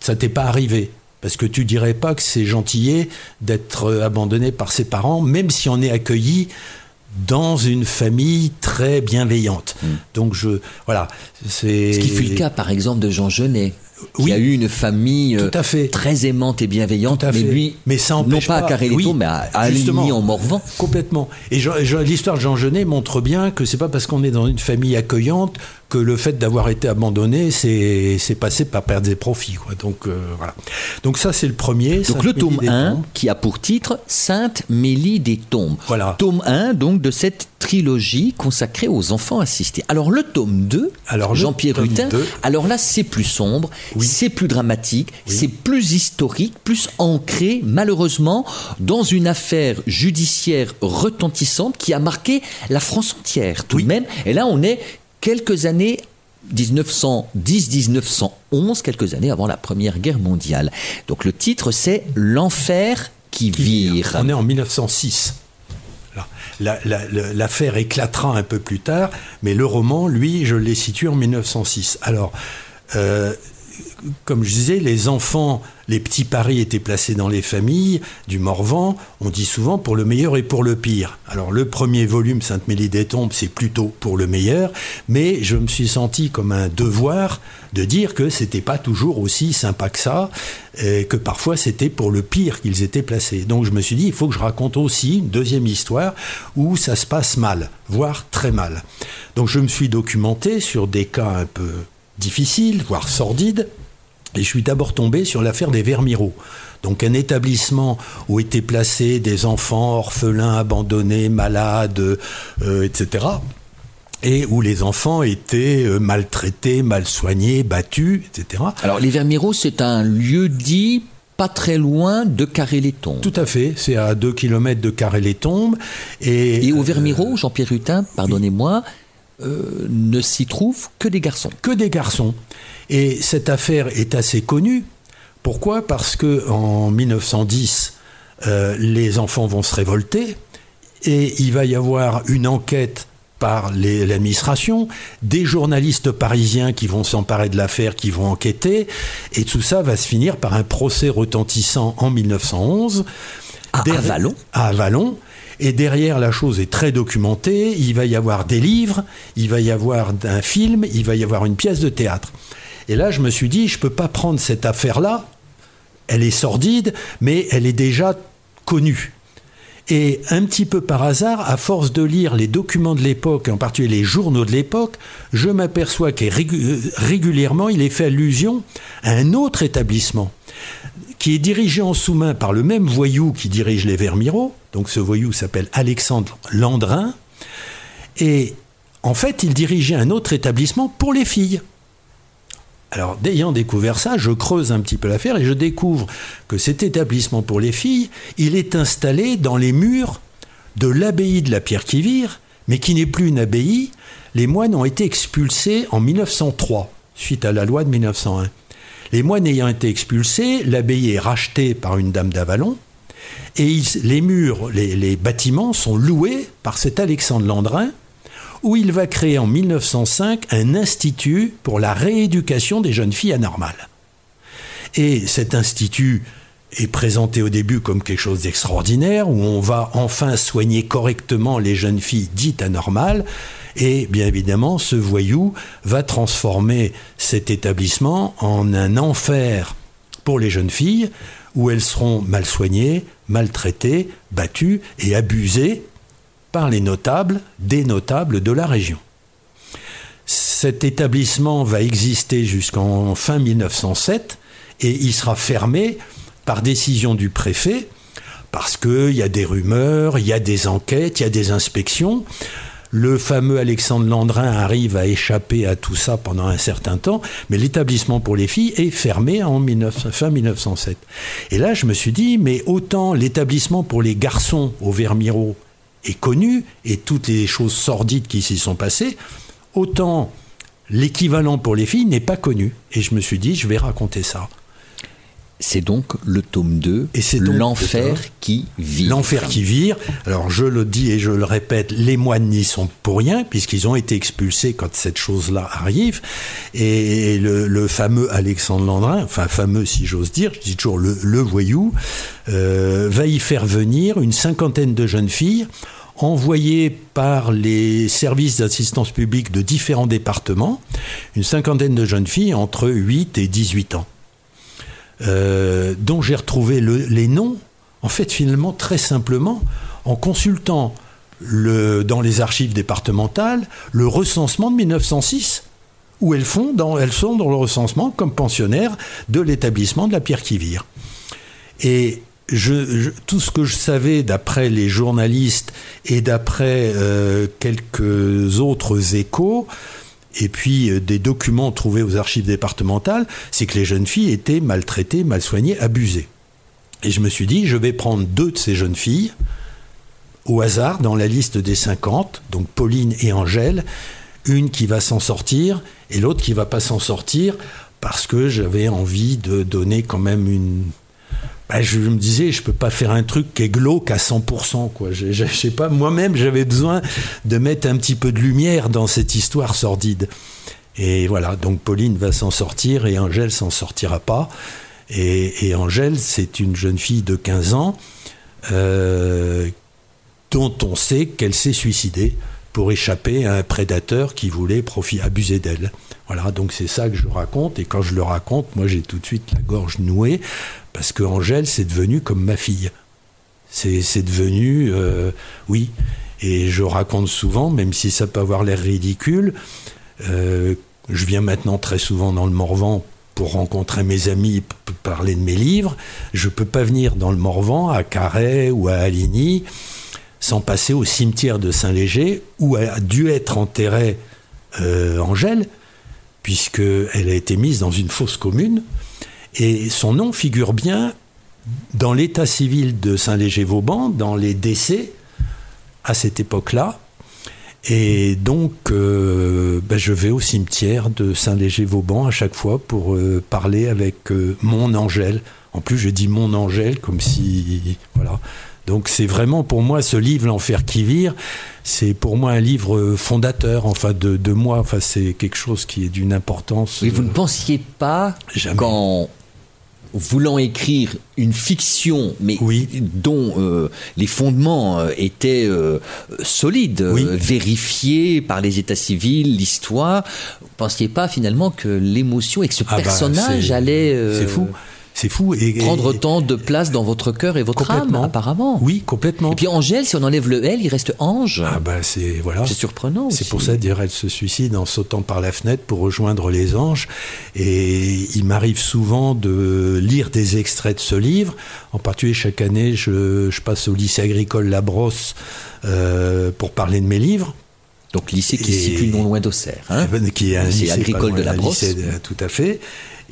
Speaker 4: ça t'est pas arrivé. Parce que tu dirais pas que c'est gentillet d'être abandonné par ses parents, même si on est accueilli dans une famille très bienveillante. Mmh. Donc je voilà, c'est
Speaker 2: ce qui fut le cas par exemple de Jean Genet. Qui oui, a eu une famille
Speaker 4: tout à fait.
Speaker 2: très aimante et bienveillante, mais lui,
Speaker 4: mais ça
Speaker 2: non pas à Carré oui, mais à, à Aligny en Morvan.
Speaker 4: Complètement. Et l'histoire de Jean Genet montre bien que c'est pas parce qu'on est dans une famille accueillante que le fait d'avoir été abandonné, c'est passé par perdre des profits. Quoi. Donc euh, voilà. Donc ça, c'est le premier.
Speaker 2: Donc le tome 1, qui a pour titre Sainte Mélie des Tombes.
Speaker 4: Voilà.
Speaker 2: Tome 1, donc, de cette trilogie consacrée aux enfants assistés. Alors le tome 2, Jean-Pierre Hutin, alors là, c'est plus sombre, oui. c'est plus dramatique, oui. c'est plus historique, plus ancré, malheureusement, dans une affaire judiciaire retentissante qui a marqué la France entière, tout oui. de même. Et là, on est quelques années 1910-1911, quelques années avant la Première Guerre mondiale. Donc le titre c'est L'enfer qui, qui vire.
Speaker 4: vire. On est en 1906. L'affaire éclatera un peu plus tard, mais le roman, lui, je l'ai situé en 1906. Alors, euh, comme je disais, les enfants, les petits paris étaient placés dans les familles du Morvan, on dit souvent pour le meilleur et pour le pire. Alors le premier volume, Sainte-Mélie des Tombes, c'est plutôt pour le meilleur, mais je me suis senti comme un devoir de dire que c'était pas toujours aussi sympa que ça, et que parfois c'était pour le pire qu'ils étaient placés. Donc je me suis dit, il faut que je raconte aussi une deuxième histoire où ça se passe mal, voire très mal. Donc je me suis documenté sur des cas un peu difficile, voire sordide. Et je suis d'abord tombé sur l'affaire des Vermiraux. Donc un établissement où étaient placés des enfants orphelins, abandonnés, malades, euh, etc. Et où les enfants étaient euh, maltraités, mal soignés, battus, etc.
Speaker 2: Alors les Vermiraux, c'est un lieu dit pas très loin de Carré-les-Tombes.
Speaker 4: Tout à fait, c'est à 2 km de Carré-les-Tombes.
Speaker 2: Et, et au Vermiraux, Jean-Pierre Hutin, pardonnez-moi. Euh, ne s'y trouvent que des garçons.
Speaker 4: Que des garçons. Et cette affaire est assez connue. Pourquoi? Parce que en 1910, euh, les enfants vont se révolter et il va y avoir une enquête par l'administration, des journalistes parisiens qui vont s'emparer de l'affaire, qui vont enquêter, et tout ça va se finir par un procès retentissant en 1911.
Speaker 2: À Avalon
Speaker 4: À Avalon. Et derrière, la chose est très documentée. Il va y avoir des livres, il va y avoir un film, il va y avoir une pièce de théâtre. Et là, je me suis dit, je ne peux pas prendre cette affaire-là elle est sordide, mais elle est déjà connue. Et un petit peu par hasard, à force de lire les documents de l'époque, en particulier les journaux de l'époque, je m'aperçois que régulièrement, il est fait allusion à un autre établissement qui est dirigé en sous-main par le même voyou qui dirige les Vermiro. Donc ce voyou s'appelle Alexandre Landrin. Et en fait, il dirigeait un autre établissement pour les filles. Alors, ayant découvert ça, je creuse un petit peu l'affaire et je découvre que cet établissement pour les filles, il est installé dans les murs de l'abbaye de la Pierre-qui-Vire, mais qui n'est plus une abbaye. Les moines ont été expulsés en 1903, suite à la loi de 1901. Les moines ayant été expulsés, l'abbaye est rachetée par une dame d'Avalon, et les murs, les, les bâtiments sont loués par cet Alexandre Landrin, où il va créer en 1905 un institut pour la rééducation des jeunes filles anormales. Et cet institut est présenté au début comme quelque chose d'extraordinaire, où on va enfin soigner correctement les jeunes filles dites anormales. Et bien évidemment, ce voyou va transformer cet établissement en un enfer pour les jeunes filles, où elles seront mal soignées, maltraitées, battues et abusées par les notables, des notables de la région. Cet établissement va exister jusqu'en fin 1907 et il sera fermé par décision du préfet parce qu'il y a des rumeurs, il y a des enquêtes, il y a des inspections. Le fameux Alexandre Landrin arrive à échapper à tout ça pendant un certain temps, mais l'établissement pour les filles est fermé en fin 1907. Et là, je me suis dit, mais autant l'établissement pour les garçons au Vermiro est connu et toutes les choses sordides qui s'y sont passées, autant l'équivalent pour les filles n'est pas connu. Et je me suis dit, je vais raconter ça.
Speaker 2: C'est donc le tome 2, L'enfer qui vire.
Speaker 4: L'enfer qui vire. Alors je le dis et je le répète, les moines n'y sont pour rien, puisqu'ils ont été expulsés quand cette chose-là arrive. Et le, fameux Alexandre Landrin, enfin fameux si j'ose dire, je dis toujours le, voyou, euh, va y faire venir une cinquantaine de jeunes filles envoyées par les services d'assistance publique de différents départements, une cinquantaine de jeunes filles entre 8 et 18 ans. Euh, dont j'ai retrouvé les noms, en fait, finalement, très simplement, en consultant dans les archives départementales le recensement de 1906, où elles, dans, sont dans le recensement comme pensionnaires de l'établissement de la Pierre qui vire. Et tout ce que je savais d'après les journalistes et d'après euh, quelques autres échos, et puis euh, des documents trouvés aux archives départementales, c'est que les jeunes filles étaient maltraitées, mal soignées, abusées. Et je me suis dit, je vais prendre deux de ces jeunes filles, au hasard, dans la liste des 50, donc Pauline et Angèle, une qui va s'en sortir et l'autre qui va pas s'en sortir, parce que j'avais envie de donner quand même une, bah, je me disais, je peux pas faire un truc qui est glauque à 100%. Quoi. Je, je, sais pas, moi-même, j'avais besoin de mettre un petit peu de lumière dans cette histoire sordide. Et voilà, donc Pauline va s'en sortir et Angèle s'en sortira pas. Et, Angèle, c'est une jeune fille de 15 ans euh, dont on sait qu'elle s'est suicidée pour échapper à un prédateur qui voulait profiter, abuser d'elle. Voilà, donc c'est ça que je raconte. Et quand je le raconte, moi j'ai tout de suite la gorge nouée parce que Angèle, c'est devenu comme ma fille. C'est devenu, euh, oui. Et je raconte souvent, même si ça peut avoir l'air ridicule, euh, je viens maintenant très souvent dans le Morvan pour rencontrer mes amis, pour parler de mes livres. Je peux pas venir dans le Morvan, à Carhaix ou à Aligny, sans passer au cimetière de Saint-Léger, où a dû être enterrée euh, Angèle, puisqu'elle a été mise dans une fosse commune. Et son nom figure bien dans l'état civil de Saint-Léger-Vauban, dans les décès à cette époque-là. Et donc, euh, ben, je vais au cimetière de Saint-Léger-Vauban à chaque fois pour euh, parler avec euh, mon Angèle. En plus, je dis mon Angèle comme si. Voilà. Donc, c'est vraiment pour moi ce livre, L'Enfer qui vire, c'est pour moi un livre fondateur, enfin, de, de moi. Enfin, c'est quelque chose qui est d'une importance.
Speaker 2: Mais vous ne pensiez pas, quand voulant écrire une fiction, mais dont euh, les fondements euh, étaient euh, solides, vérifiés par les états civils, l'histoire, vous ne pensiez pas finalement que l'émotion et que ce ah bah, personnage allait...
Speaker 4: C'est fou. C'est fou. Et,
Speaker 2: Prendre tant de place dans votre cœur et votre âme, apparemment.
Speaker 4: Oui, complètement.
Speaker 2: Et puis Angèle, si on enlève le L, il reste Ange.
Speaker 4: Ah bah c'est voilà.
Speaker 2: C'est surprenant.
Speaker 4: C'est pour ça dire elle se suicide en sautant par la fenêtre pour rejoindre les anges. Et il m'arrive souvent de lire des extraits de ce livre. En particulier chaque année, je, je passe au lycée agricole La Brosse euh, pour parler de mes livres.
Speaker 2: Donc lycée qui se situe non loin d'Auxerre. Hein
Speaker 4: qui est un lycée,
Speaker 2: agricole de La Brosse.
Speaker 4: Lycée, tout à fait.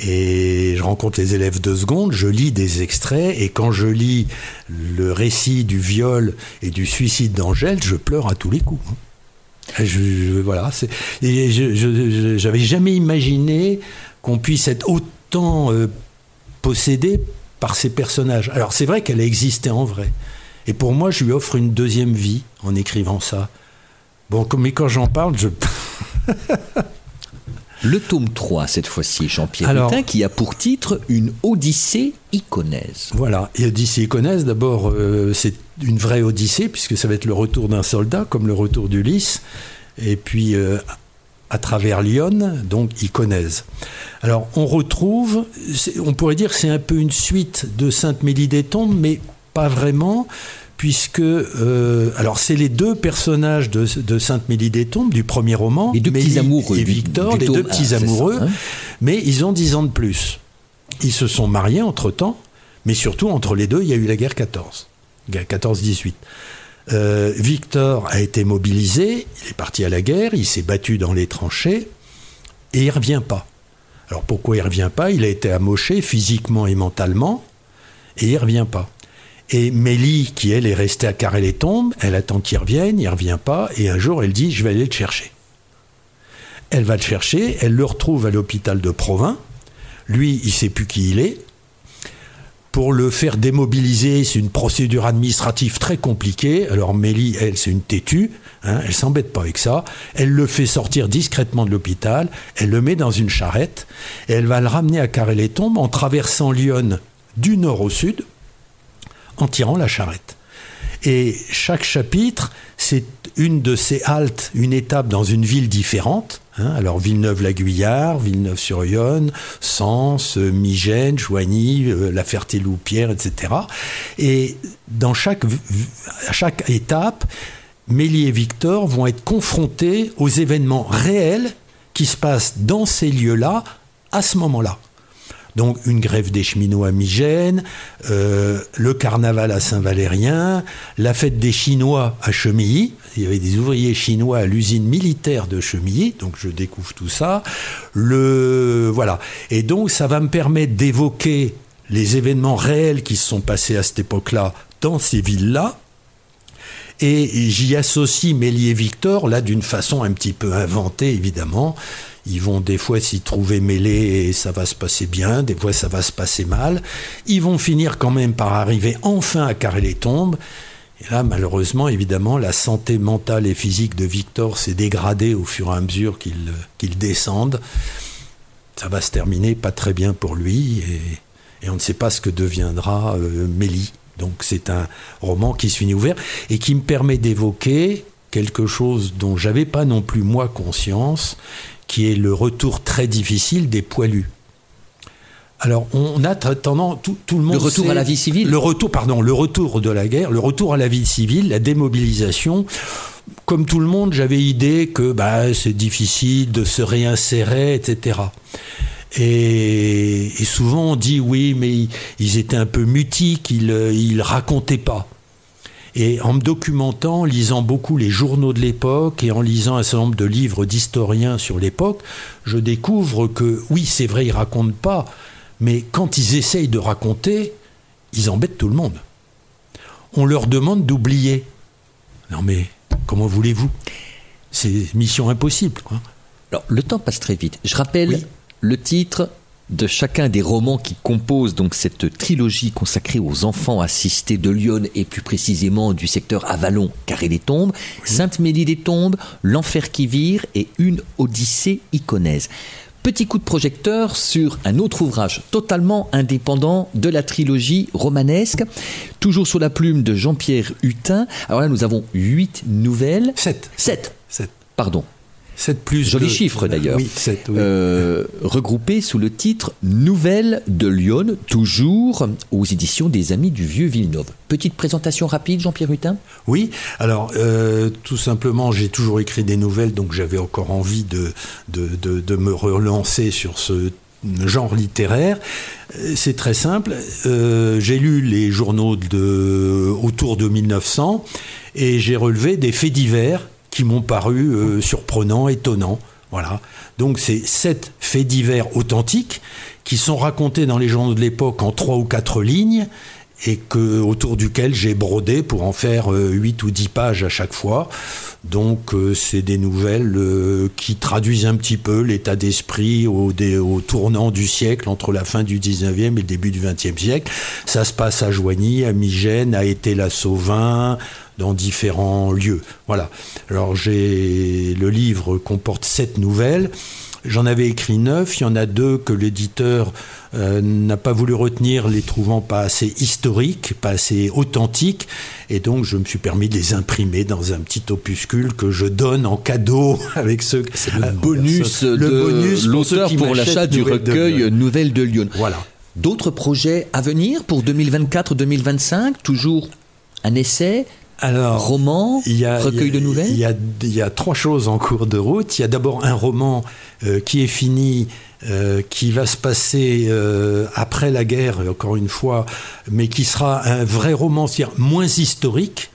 Speaker 4: Et je rencontre les élèves de seconde, je lis des extraits, et quand je lis le récit du viol et du suicide d'Angèle, je pleure à tous les coups. Je, je, voilà, et j'avais jamais imaginé qu'on puisse être autant euh, possédé par ces personnages. Alors c'est vrai qu'elle existait en vrai. Et pour moi, je lui offre une deuxième vie en écrivant ça. Bon, mais quand j'en parle, je...
Speaker 2: Le tome 3, cette fois-ci, Jean-Pierre Hutin, qui a pour titre Une Odyssée iconaise.
Speaker 4: Voilà, et Odyssée iconaise, d'abord, euh, c'est une vraie Odyssée, puisque ça va être le retour d'un soldat, comme le retour d'Ulysse, et puis euh, à travers Lyon, donc iconaise. Alors, on retrouve, on pourrait dire que c'est un peu une suite de Sainte-Mélie des Tombes, mais pas vraiment, puisque euh, alors c'est les deux personnages de, de Sainte-Mélie des Tombes du premier roman,
Speaker 2: les deux petits amoureux
Speaker 4: et Victor, les deux petits amoureux, hein. mais ils ont dix ans de plus. Ils se sont mariés entre temps, mais surtout entre les deux, il y a eu la guerre 14, guerre 14-18. Euh, Victor a été mobilisé, il est parti à la guerre, il s'est battu dans les tranchées et il revient pas. Alors pourquoi il revient pas? Il a été amoché physiquement et mentalement et il revient pas. Et Mélie, qui elle est restée à carrer les tombes, elle attend qu'il revienne, il revient pas, et un jour elle dit Je vais aller le chercher. Elle va le chercher, elle le retrouve à l'hôpital de Provins. Lui, il sait plus qui il est. Pour le faire démobiliser, c'est une procédure administrative très compliquée. Alors Mélie, elle, c'est une têtue, hein, elle s'embête pas avec ça. Elle le fait sortir discrètement de l'hôpital, elle le met dans une charrette, et elle va le ramener à carrer les tombes en traversant Lyon du nord au sud en tirant la charrette. Et chaque chapitre, c'est une de ces haltes, une étape dans une ville différente. Hein. alors Villeneuve-la-Guyard, Villeneuve-sur-Yonne, Sens, Migène, Joigny, euh, La Ferté-Loupière, etc. Et dans chaque, chaque étape, Mélie et Victor vont être confrontés aux événements réels qui se passent dans ces lieux-là à ce moment-là. Donc une grève des cheminots à Migène, euh, le carnaval à Saint-Valérien, la fête des Chinois à Chemilly. Il y avait des ouvriers chinois à l'usine militaire de Chemilly, donc je découvre tout ça. Le voilà. Et donc ça va me permettre d'évoquer les événements réels qui se sont passés à cette époque-là dans ces villes-là. Et j'y associe Mélie et Victor, là d'une façon un petit peu inventée évidemment. Ils vont des fois s'y trouver mêlés et ça va se passer bien, des fois ça va se passer mal. Ils vont finir quand même par arriver enfin à carrer les tombes. Et là, malheureusement, évidemment, la santé mentale et physique de Victor s'est dégradée au fur et à mesure qu'il descende. Ça va se terminer pas très bien pour lui et, on ne sait pas ce que deviendra euh, Mélie. Donc c'est un roman qui se finit ouvert et qui me permet d'évoquer quelque chose dont j'avais pas non plus moi conscience qui est le retour très difficile des poilus. Alors, on a tendance, tout, le monde.
Speaker 2: Le retour à la vie civile
Speaker 4: Le retour, pardon, le retour de la guerre, le retour à la vie civile, la démobilisation. Comme tout le monde, j'avais idée que bah, c'est difficile de se réinsérer, etc. Et, souvent on dit oui, mais ils, étaient un peu mutiques, ils, ils racontaient pas. Et en me documentant, en lisant beaucoup les journaux de l'époque et en lisant un certain nombre de livres d'historiens sur l'époque, je découvre que oui, c'est vrai, ils racontent pas, mais quand ils essayent de raconter, ils embêtent tout le monde. On leur demande d'oublier. Non mais comment voulez-vous? C'est mission impossible.
Speaker 2: Alors le temps passe très vite. Je rappelle le titre de chacun des romans qui composent donc cette trilogie consacrée aux enfants assistés de Lyon et plus précisément du secteur Avalon, Carré des Tombes, Sainte-Mélie des Tombes, L'Enfer qui vire et Une Odyssée iconaise. Petit coup de projecteur sur un autre ouvrage totalement indépendant de la trilogie romanesque, toujours sous la plume de Jean-Pierre Hutin. Alors là, nous avons huit nouvelles.
Speaker 4: Sept.
Speaker 2: Sept.
Speaker 4: Sept.
Speaker 2: Pardon.
Speaker 4: 7 plus
Speaker 2: Joli
Speaker 4: deux.
Speaker 2: chiffre d'ailleurs.
Speaker 4: Oui, 7, oui.
Speaker 2: Euh, regroupé sous le titre Nouvelles de Lyon, toujours aux éditions des Amis du Vieux Villeneuve. Petite présentation rapide, Jean-Pierre Hutin?
Speaker 4: Oui, alors euh, tout simplement, j'ai toujours écrit des nouvelles, donc j'avais encore envie de, de, de, de me relancer sur ce genre littéraire. Euh, C'est très simple. Euh, j'ai lu les journaux de autour de 1900 et j'ai relevé des faits divers qui m'ont paru euh, surprenants, étonnants. Voilà. Donc c'est sept faits divers authentiques qui sont racontés dans les journaux de l'époque en trois ou quatre lignes et que, autour duquel j'ai brodé pour en faire euh, 8 ou 10 pages à chaque fois. Donc euh, c'est des nouvelles euh, qui traduisent un petit peu l'état d'esprit au, au tournant du siècle, entre la fin du 19e et le début du 20e siècle. Ça se passe à Joigny, à Migène, à Été-la-Sauvin, dans différents lieux. Voilà. Alors j'ai le livre comporte sept nouvelles. J'en avais écrit neuf, il y en a deux que l'éditeur euh, n'a pas voulu retenir, les trouvant pas assez historiques, pas assez authentiques, et donc je me suis permis de les imprimer dans un petit opuscule que je donne en cadeau avec ce
Speaker 2: le
Speaker 4: euh,
Speaker 2: bonus
Speaker 4: le
Speaker 2: de
Speaker 4: bonus pour
Speaker 2: l'auteur pour
Speaker 4: m'achètent
Speaker 2: l'achat du recueil. Nouvelles de Lyon.
Speaker 4: Voilà.
Speaker 2: D'autres projets à venir pour 2024-2025 Toujours un essai,
Speaker 4: Alors,
Speaker 2: roman,
Speaker 4: Il y a-
Speaker 2: recueil de nouvelles?
Speaker 4: il y, a, il y a trois choses en cours de route. Il y a d'abord un roman euh, qui est fini, euh, qui va se passer euh, après la guerre, encore une fois, mais qui sera un vrai roman, c'est-à-dire moins historique,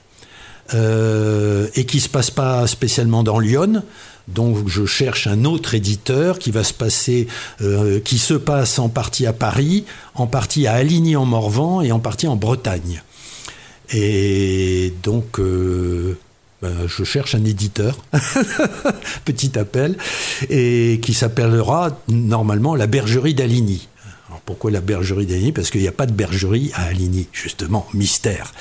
Speaker 4: euh, et qui se passe pas spécialement dans Lyon. Donc je cherche un autre éditeur qui va se passer, euh, qui se passe en partie à Paris, en partie à Aligny-en-Morvan et en partie en Bretagne. Et donc, euh, ben, je cherche un éditeur, petit appel, et qui s'appellera normalement la Bergerie d'Aligny. Alors pourquoi la Bergerie d'Aligny? Parce qu'il n'y a pas de bergerie à Aligny, justement, mystère.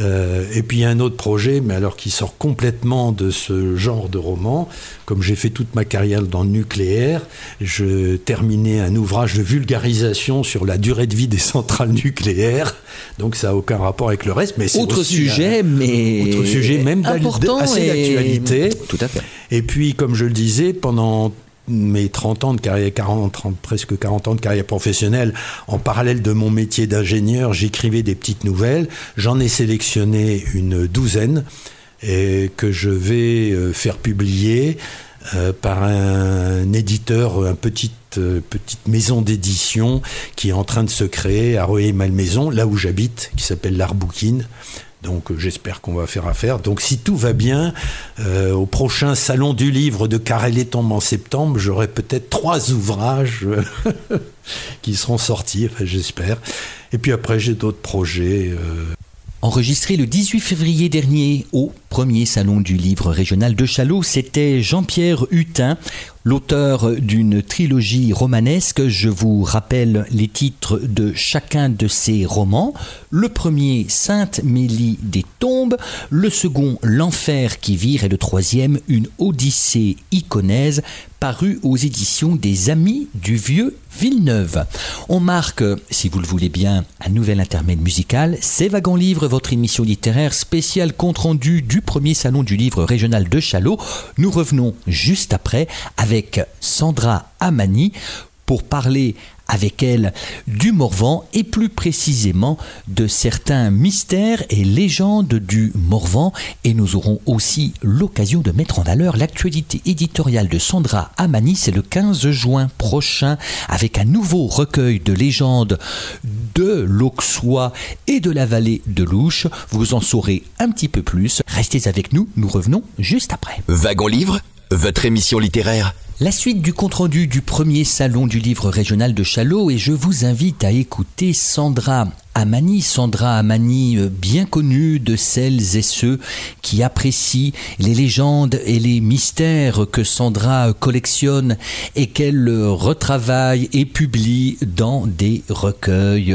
Speaker 4: Euh, et puis il y a un autre projet, mais alors qui sort complètement de ce genre de roman. Comme j'ai fait toute ma carrière dans le nucléaire, je terminais un ouvrage de vulgarisation sur la durée de vie des centrales nucléaires. Donc ça n'a aucun rapport avec le reste. Mais c'est
Speaker 2: Autre sujet,
Speaker 4: un-
Speaker 2: mais
Speaker 4: autre sujet même
Speaker 2: important
Speaker 4: assez
Speaker 2: et-
Speaker 4: d'actualité.
Speaker 2: Tout à fait.
Speaker 4: Et puis, comme je le disais, pendant mes 30 ans de carrière, 40, 30, presque 40 ans de carrière professionnelle, en parallèle de mon métier d'ingénieur, j'écrivais des petites nouvelles. J'en ai sélectionné une douzaine et que je vais euh, faire publier euh, par un éditeur, une petite, euh, petite maison d'édition qui est en train de se créer à Rueil-Malmaison, là où j'habite, qui s'appelle l'Arbouquine. Donc euh, j'espère qu'on va faire affaire. Donc si tout va bien, euh, au prochain salon du livre de Carré-les-Tombes en septembre, j'aurai peut-être trois ouvrages euh, qui seront sortis, enfin, j'espère. Et puis après j'ai d'autres projets.
Speaker 2: Enregistré le 18 février dernier au premier salon du livre régional de Châlons, c'était Jean-Pierre Hutin, l'auteur d'une trilogie romanesque. Je vous rappelle les titres de chacun de ces romans. Le premier, Sainte-Mélie des Tombes. Le second, L'Enfer qui vire. Et le troisième, Une Odyssée iconaise, paru aux éditions des Amis du Vieux Villeneuve. On marque, si vous le voulez bien, un nouvel intermède musical. C'est Wagon Livre, votre émission littéraire spéciale compte-rendu du premier salon du livre régional de Châlons. Nous revenons juste après avec Sandra Amani pour parler avec elle du Morvan et plus précisément de certains mystères et légendes du Morvan et nous aurons aussi l'occasion de mettre en valeur l'actualité éditoriale de Sandra Amani, c'est le 15 juin prochain avec un nouveau recueil de légendes de l'Auxois et de la vallée de Louche. Vous en saurez un petit peu plus. Restez avec nous, nous revenons juste après.
Speaker 1: Wagon Livre, votre émission littéraire.
Speaker 2: La suite du compte-rendu du premier salon du livre régional de Châlons et je vous invite à écouter Sandra Amani. Sandra Amani, euh, bien connue de celles et ceux qui apprécient les légendes et les mystères que Sandra collectionne et qu'elle retravaille et publie dans des recueils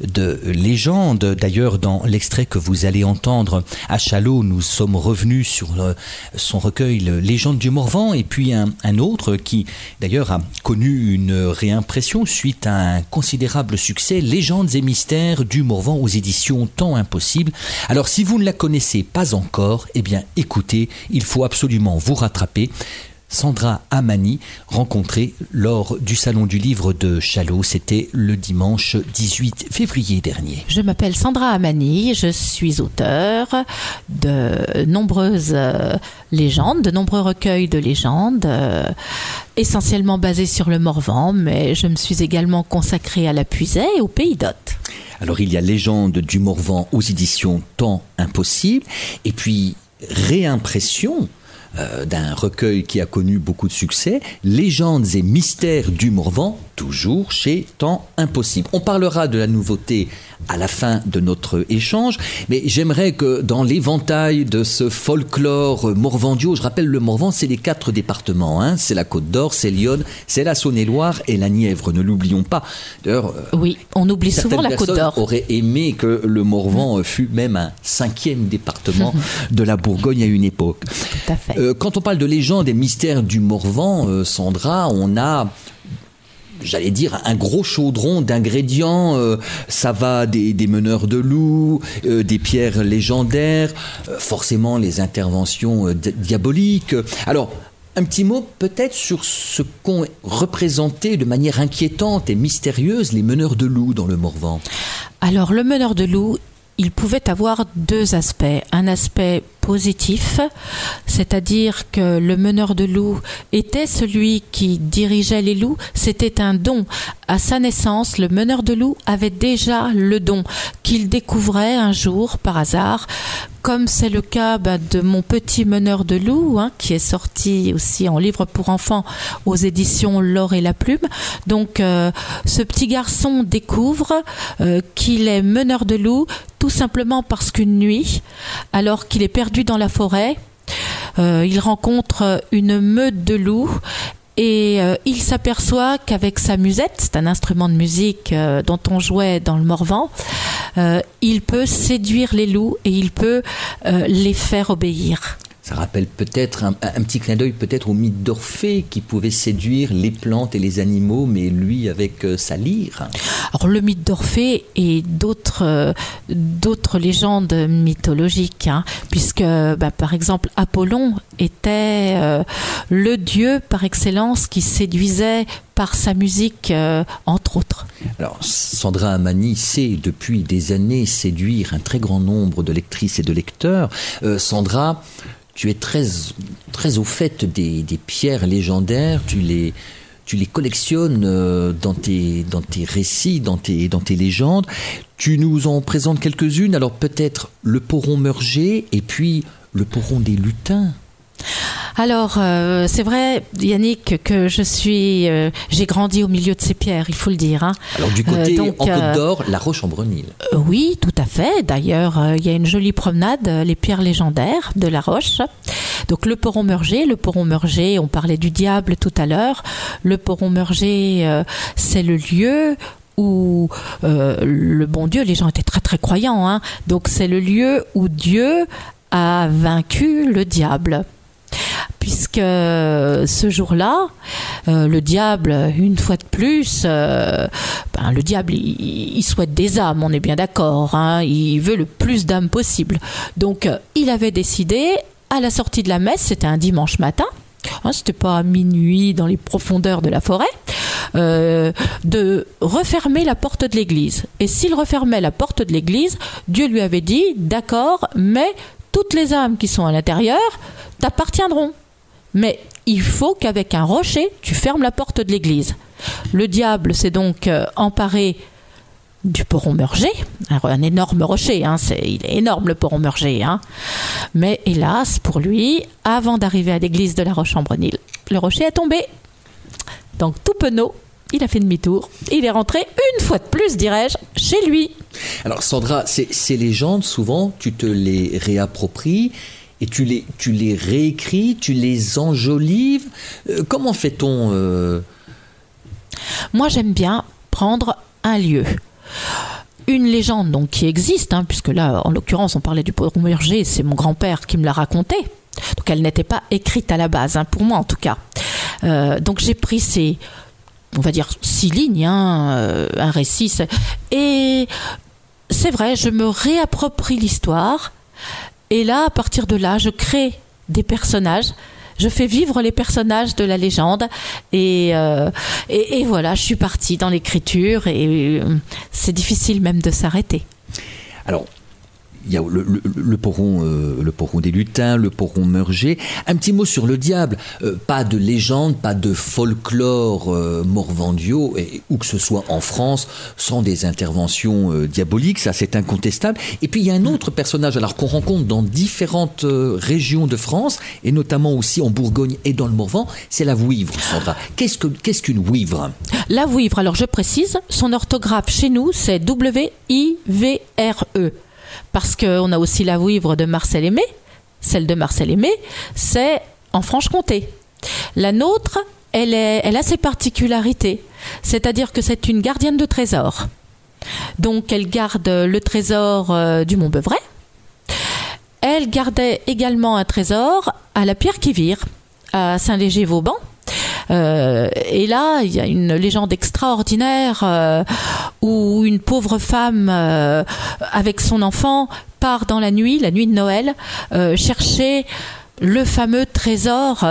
Speaker 2: de légendes. D'ailleurs, dans l'extrait que vous allez entendre à Châlons, nous sommes revenus sur euh, son recueil Légende du Morvan et puis un, un autre qui d'ailleurs a connu une réimpression suite à un considérable succès, Légendes et mystères du Morvan aux éditions Temps Impossible. Alors si vous ne la connaissez pas encore, eh bien écoutez, il faut absolument vous rattraper. Sandra Amani, rencontrée lors du Salon du Livre de Chalot. C'était le dimanche 18 février dernier.
Speaker 5: Je m'appelle Sandra Amani, je suis auteur de nombreuses euh, légendes, de nombreux recueils de légendes, euh, essentiellement basés sur le Morvan, mais je me suis également consacrée à la Puisée et au Pays d'Hôte.
Speaker 2: Alors il y a Légende du Morvan aux éditions Temps Impossible, et puis Réimpression euh, d'un recueil qui a connu beaucoup de succès, Légendes et mystères du Morvan, toujours chez Temps Impossible. On parlera de la nouveauté à la fin de notre échange, mais j'aimerais que dans l'éventail de ce folklore morvandio, je rappelle le Morvan, c'est les quatre départements, hein, c'est la Côte d'Or, c'est Lyon, c'est la Saône-et-Loire et la Nièvre, ne l'oublions pas.
Speaker 5: D'ailleurs, euh, oui, on oublie souvent la Côte d'Or.
Speaker 2: aurait aimé que le Morvan fût même un cinquième département de la Bourgogne à une époque.
Speaker 5: Tout à fait.
Speaker 2: Euh, quand on parle de légendes et mystères du Morvan, euh, Sandra, on a j'allais dire, un gros chaudron d'ingrédients. Euh, ça va des, meneurs de loups, euh, des pierres légendaires, euh, forcément les interventions diaboliques. Alors, un petit mot peut-être sur ce qu'ont représenté de manière inquiétante et mystérieuse les meneurs de loups dans le Morvan.
Speaker 5: Alors, le meneur de loups, il pouvait avoir deux aspects. Un aspect c'est-à-dire que le meneur de loups était celui qui dirigeait les loups, c'était un don. À sa naissance, le meneur de loups avait déjà le don qu'il découvrait un jour par hasard, comme c'est le cas bah, de mon petit meneur de loups, hein, qui est sorti aussi en livre pour enfants aux éditions L'or et la plume. Donc euh, ce petit garçon découvre euh, qu'il est meneur de loups tout simplement parce qu'une nuit, alors qu'il est perdu dans la forêt. Euh, il rencontre une meute de loups et euh, il s'aperçoit qu'avec sa musette, c'est un instrument de musique euh, dont on jouait dans le Morvan, il peut séduire les loups et il peut les faire obéir.
Speaker 2: Ça rappelle peut-être un, petit clin d'œil peut-être au mythe d'Orphée qui pouvait séduire les plantes et les animaux, mais lui avec euh, sa lyre.
Speaker 5: Alors le mythe d'Orphée et d'autres euh, d'autres légendes mythologiques, hein, puisque bah, par exemple Apollon était euh, le dieu par excellence qui séduisait par sa musique, entre autres.
Speaker 2: Alors, Sandra Amani sait depuis des années séduire un très grand nombre de lectrices et de lecteurs. Sandra, tu es très, très au fait des, pierres légendaires, tu les, tu les collectionnes euh, dans tes, dans tes récits, dans tes, dans tes légendes. Tu nous en présentes quelques-unes, alors peut-être le poron meurger et puis le poron des lutins.
Speaker 5: Alors, euh, c'est vrai, Yannick, que je suis, euh, j'ai grandi au milieu de ces pierres, il faut le dire. Hein.
Speaker 2: Alors, du côté en Côte d'Or, la Roche en Brenil.
Speaker 5: oui, tout à fait. D'ailleurs, il y a une jolie promenade, les pierres légendaires de la Roche. Donc, le poron merger, le poron merger, on parlait du diable tout à l'heure. Le poron merger, c'est le lieu où le bon Dieu, les gens étaient très très croyants, hein. donc c'est le lieu où Dieu a vaincu le diable puisque ce jour-là, euh, le diable, une fois de plus, euh, ben, le diable, il, souhaite des âmes, on est bien d'accord, hein, il veut le plus d'âmes possible. Donc, euh, il avait décidé, à la sortie de la messe, c'était un dimanche matin, hein, c'était pas à minuit dans les profondeurs de la forêt, de refermer la porte de l'église. Et s'il refermait la porte de l'église, Dieu lui avait dit, d'accord, mais toutes les âmes qui sont à l'intérieur t'appartiendront. Mais il faut qu'avec un rocher, tu fermes la porte de l'église. Le diable s'est donc euh, emparé du poron merger, un, énorme rocher, hein, il est énorme le poron merger, hein. mais hélas pour lui, avant d'arriver à l'église de la Roche-en-Brenil, le rocher est tombé. Donc tout penaud, il a fait demi-tour, il est rentré une fois de plus, dirais-je, chez lui.
Speaker 2: Alors Sandra, ces légendes, souvent, tu te les réappropries et tu les, tu les réécris, tu les enjolives. Euh, comment fait-on euh
Speaker 5: Moi, j'aime bien prendre un lieu. Une légende donc qui existe, hein, puisque là, en l'occurrence, on parlait du Poron Murger, c'est mon grand-père qui me l'a raconté. Donc elle n'était pas écrite à la base, hein, pour moi en tout cas. Euh, donc j'ai pris ces, on va dire, six lignes, hein, un récit, et c'est vrai, je me réapproprie l'histoire et là, à partir de là, je crée des personnages je fais vivre les personnages de la légende. Et, euh, et, voilà, je suis partie dans l'écriture et euh, c'est difficile même de s'arrêter.
Speaker 2: Il y a le, poron, euh, le poron des lutins, le poron meurger. Un petit mot sur le diable. Euh, pas de légende, pas de folklore euh, morvandio, et, où que ce soit en France, sans des interventions diaboliques, ça c'est incontestable. Et puis il y a un autre personnage, alors qu'on rencontre dans différentes régions de France, et notamment aussi en Bourgogne et dans le Morvan, c'est la vouivre, Sandra. Qu'est-ce que qu'est-ce qu'une vouivre?
Speaker 5: La vouivre, alors je précise, son orthographe chez nous, c'est W-I-V-R-E. Parce qu'on a aussi la vouivre de Marcel Aimé. Celle de Marcel Aimé, c'est en Franche-Comté. La nôtre, elle, est, elle a ses particularités. C'est-à-dire que c'est une gardienne de trésor. Donc elle garde le trésor euh, du Mont-Beuvray. Elle gardait également un trésor à la Pierre qui vire, à Saint-Léger-Vauban. Euh, et là, il y a une légende extraordinaire euh, où une pauvre femme euh, avec son enfant part dans la nuit, la nuit de Noël, chercher le fameux trésor.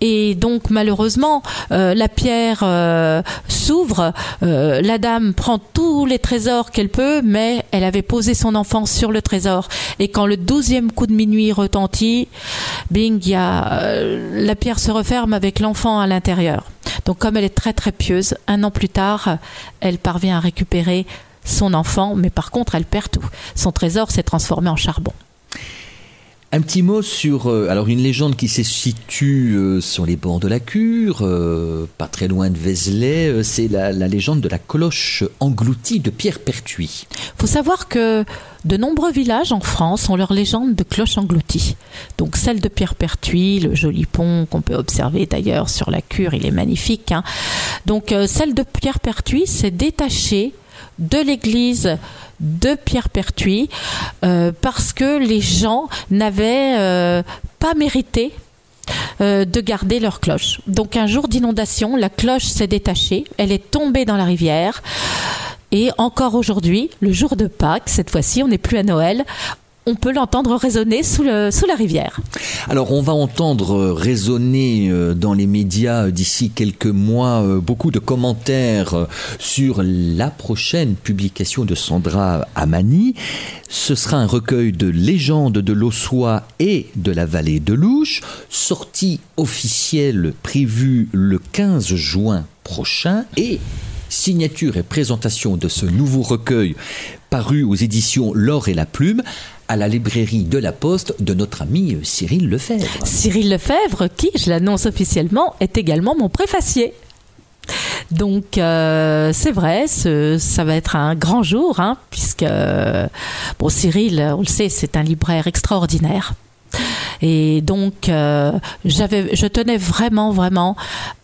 Speaker 5: Et donc malheureusement euh, la pierre euh, s'ouvre euh, la dame prend tous les trésors qu'elle peut mais elle avait posé son enfant sur le trésor. Et quand le douzième coup de minuit retentit bing la pierre se referme avec l'enfant à l'intérieur. Donc comme elle est très très pieuse un an plus tard elle parvient à récupérer son enfant mais par contre elle perd tout. Son trésor s'est transformé en charbon
Speaker 2: Un petit mot sur euh, alors une légende qui se situe euh, sur les bords de la Cure, euh, pas très loin de Vézelay. c'est la, légende de la cloche engloutie de Pierre Pertuis.
Speaker 5: faut savoir que de nombreux villages en France ont leur légende de cloche engloutie. Donc celle de Pierre Pertuis, le joli pont qu'on peut observer d'ailleurs sur la cure, il est magnifique. hein. Donc celle de Pierre Pertuis s'est détachée de l'église de Pierre Pertuis euh, parce que les gens n'avaient euh, pas mérité euh, de garder leur cloche. Donc un jour d'inondation, la cloche s'est détachée, elle est tombée dans la rivière. Et encore aujourd'hui, le jour de Pâques, cette fois-ci, on n'est plus à Noël, on peut l'entendre résonner sous, la rivière.
Speaker 2: Alors on va entendre euh, résonner euh, dans les médias euh, d'ici quelques mois beaucoup de commentaires sur la prochaine publication de Sandra Amani. Ce sera un recueil de légendes de l'Ossois et de la vallée de Louche, sortie officielle prévue le 15 juin prochain et signature et présentation de ce nouveau recueil paru aux éditions L'Or et la Plume à la librairie de la Poste de notre ami Cyril Lefebvre.
Speaker 5: Cyril Lefebvre, qui, je l'annonce officiellement, est également mon préfacier. Donc euh, c'est vrai, ça va être un grand jour, hein, puisque euh, bon Cyril, on le sait, c'est un libraire extraordinaire. Et donc euh, je tenais vraiment, vraiment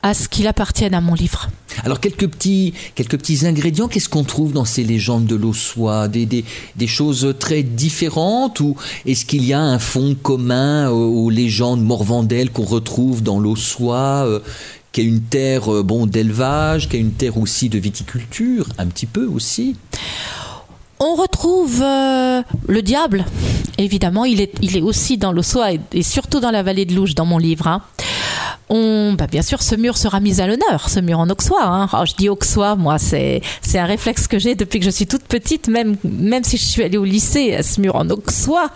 Speaker 5: à ce qu'il appartienne à mon livre.
Speaker 2: Alors quelques petits, quelques petits ingrédients, qu'est-ce qu'on trouve dans ces légendes de l'Ossois des, des, des choses très différentes ou est-ce qu'il y a un fond commun aux, légendes morvandelles qu'on retrouve dans l'Ossois euh, qui est une terre euh, bon d'élevage, qui est une terre aussi de viticulture, un petit peu aussi?
Speaker 5: On retrouve euh, le diable. Évidemment, il est, aussi dans l'Ossois et, et surtout dans la vallée de Louche dans mon livre. hein. On, bah, bien sûr, ce mur sera mis à l'honneur, ce mur en auxois. Hein. Alors, je dis auxois, moi, c'est, un réflexe que j'ai depuis que je suis toute petite, même, même si je suis allée au lycée, ce mur en auxois.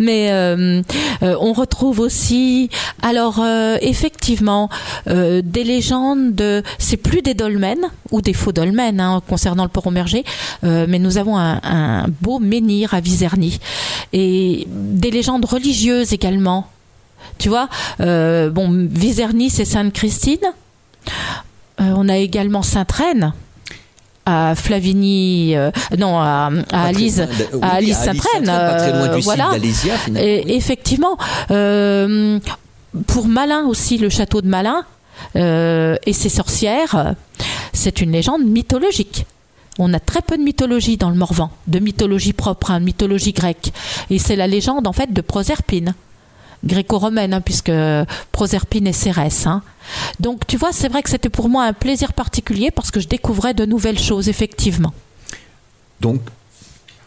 Speaker 5: Mais euh, euh, on retrouve aussi, alors euh, effectivement, des légendes de, c'est plus des dolmens ou des faux dolmens hein, concernant le Port-au-Merger, euh, mais nous avons un, un beau menhir à Vizerny et des légendes religieuses également. Tu vois, euh, bon, Vizerny, c'est Sainte-Christine. Euh, on a également Sainte-Reine à Flavigny, euh, non, à, à Alice,
Speaker 2: loin de- oui,
Speaker 5: à Alice Sainte-Reine. euh, voilà. Et effectivement, euh, pour Malin aussi, le château de Malin et ses sorcières, c'est une légende mythologique. On a très peu de mythologie dans le Morvan, de mythologie propre, hein, de mythologie grecque. Et c'est la légende en fait de Proserpine, gréco-romaine, hein, puisque Proserpine est Cérès. hein. Donc tu vois, c'est vrai que c'était pour moi un plaisir particulier parce que je découvrais de nouvelles choses, effectivement.
Speaker 2: Donc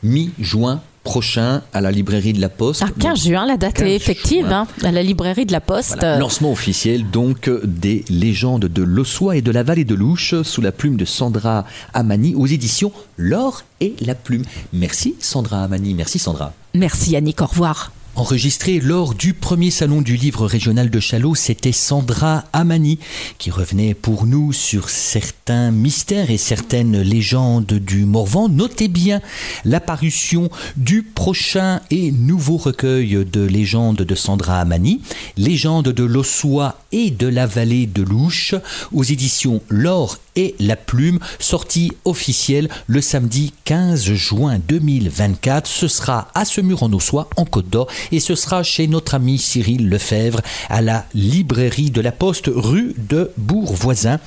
Speaker 2: mi-juin prochain à la librairie de la Poste.
Speaker 5: Ah, 15 juin, la date
Speaker 2: 15
Speaker 5: est effective, hein, à la librairie de la Poste.
Speaker 2: Voilà, lancement officiel donc des légendes de l'Ossois et de la vallée de l'Ouche sous la plume de Sandra Amani aux éditions L'or et la plume. Merci Sandra Amani, merci Sandra.
Speaker 5: Merci Yannick, au revoir.
Speaker 2: Enregistré lors du premier salon du livre régional de Chalot, c'était Sandra Amani qui revenait pour nous sur certains mystères et certaines légendes du Morvan. Notez bien l'apparition du prochain et nouveau recueil de légendes de Sandra Amani, Légendes de l'Ossois et de la vallée de l'Ouche, aux éditions L'Or et la Plume, sortie officielle le samedi 15 juin 2024. Ce sera à Semur en Ossois, en Côte d'Or, et ce sera chez notre ami Cyril Lefebvre à la librairie de la Poste, rue de Bourg-Voisin,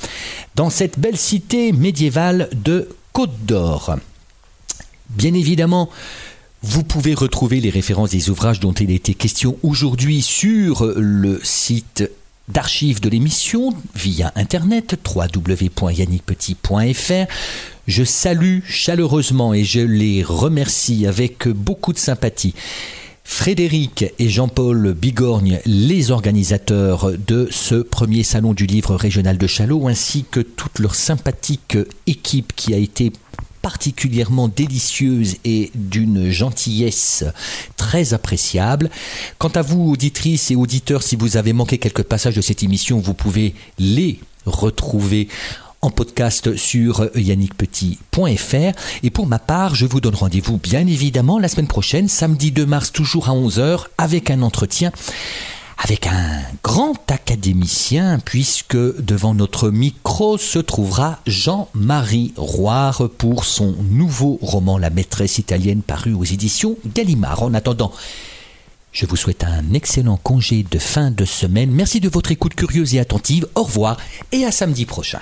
Speaker 2: dans cette belle cité médiévale de Côte d'Or. Bien évidemment, vous pouvez retrouver les références des ouvrages dont il était question aujourd'hui sur le site d'archives de l'émission via internet www.yannickpetit.fr. Je salue chaleureusement et je les remercie avec beaucoup de sympathie. Frédéric et Jean-Paul Bigorgne, les organisateurs de ce premier salon du livre régional de Chalot, ainsi que toute leur sympathique équipe qui a été particulièrement délicieuse et d'une gentillesse très appréciable. Quant à vous, auditrices et auditeurs, si vous avez manqué quelques passages de cette émission, vous pouvez les retrouver en podcast sur yannickpetit.fr. Et pour ma part, je vous donne rendez-vous bien évidemment la semaine prochaine, samedi 2 mars, toujours à 11h, avec un entretien avec un grand académicien, puisque devant notre micro se trouvera Jean-Marie Roire pour son nouveau roman La maîtresse italienne paru aux éditions Gallimard. En attendant, je vous souhaite un excellent congé de fin de semaine. Merci de votre écoute curieuse et attentive. Au revoir et à samedi prochain.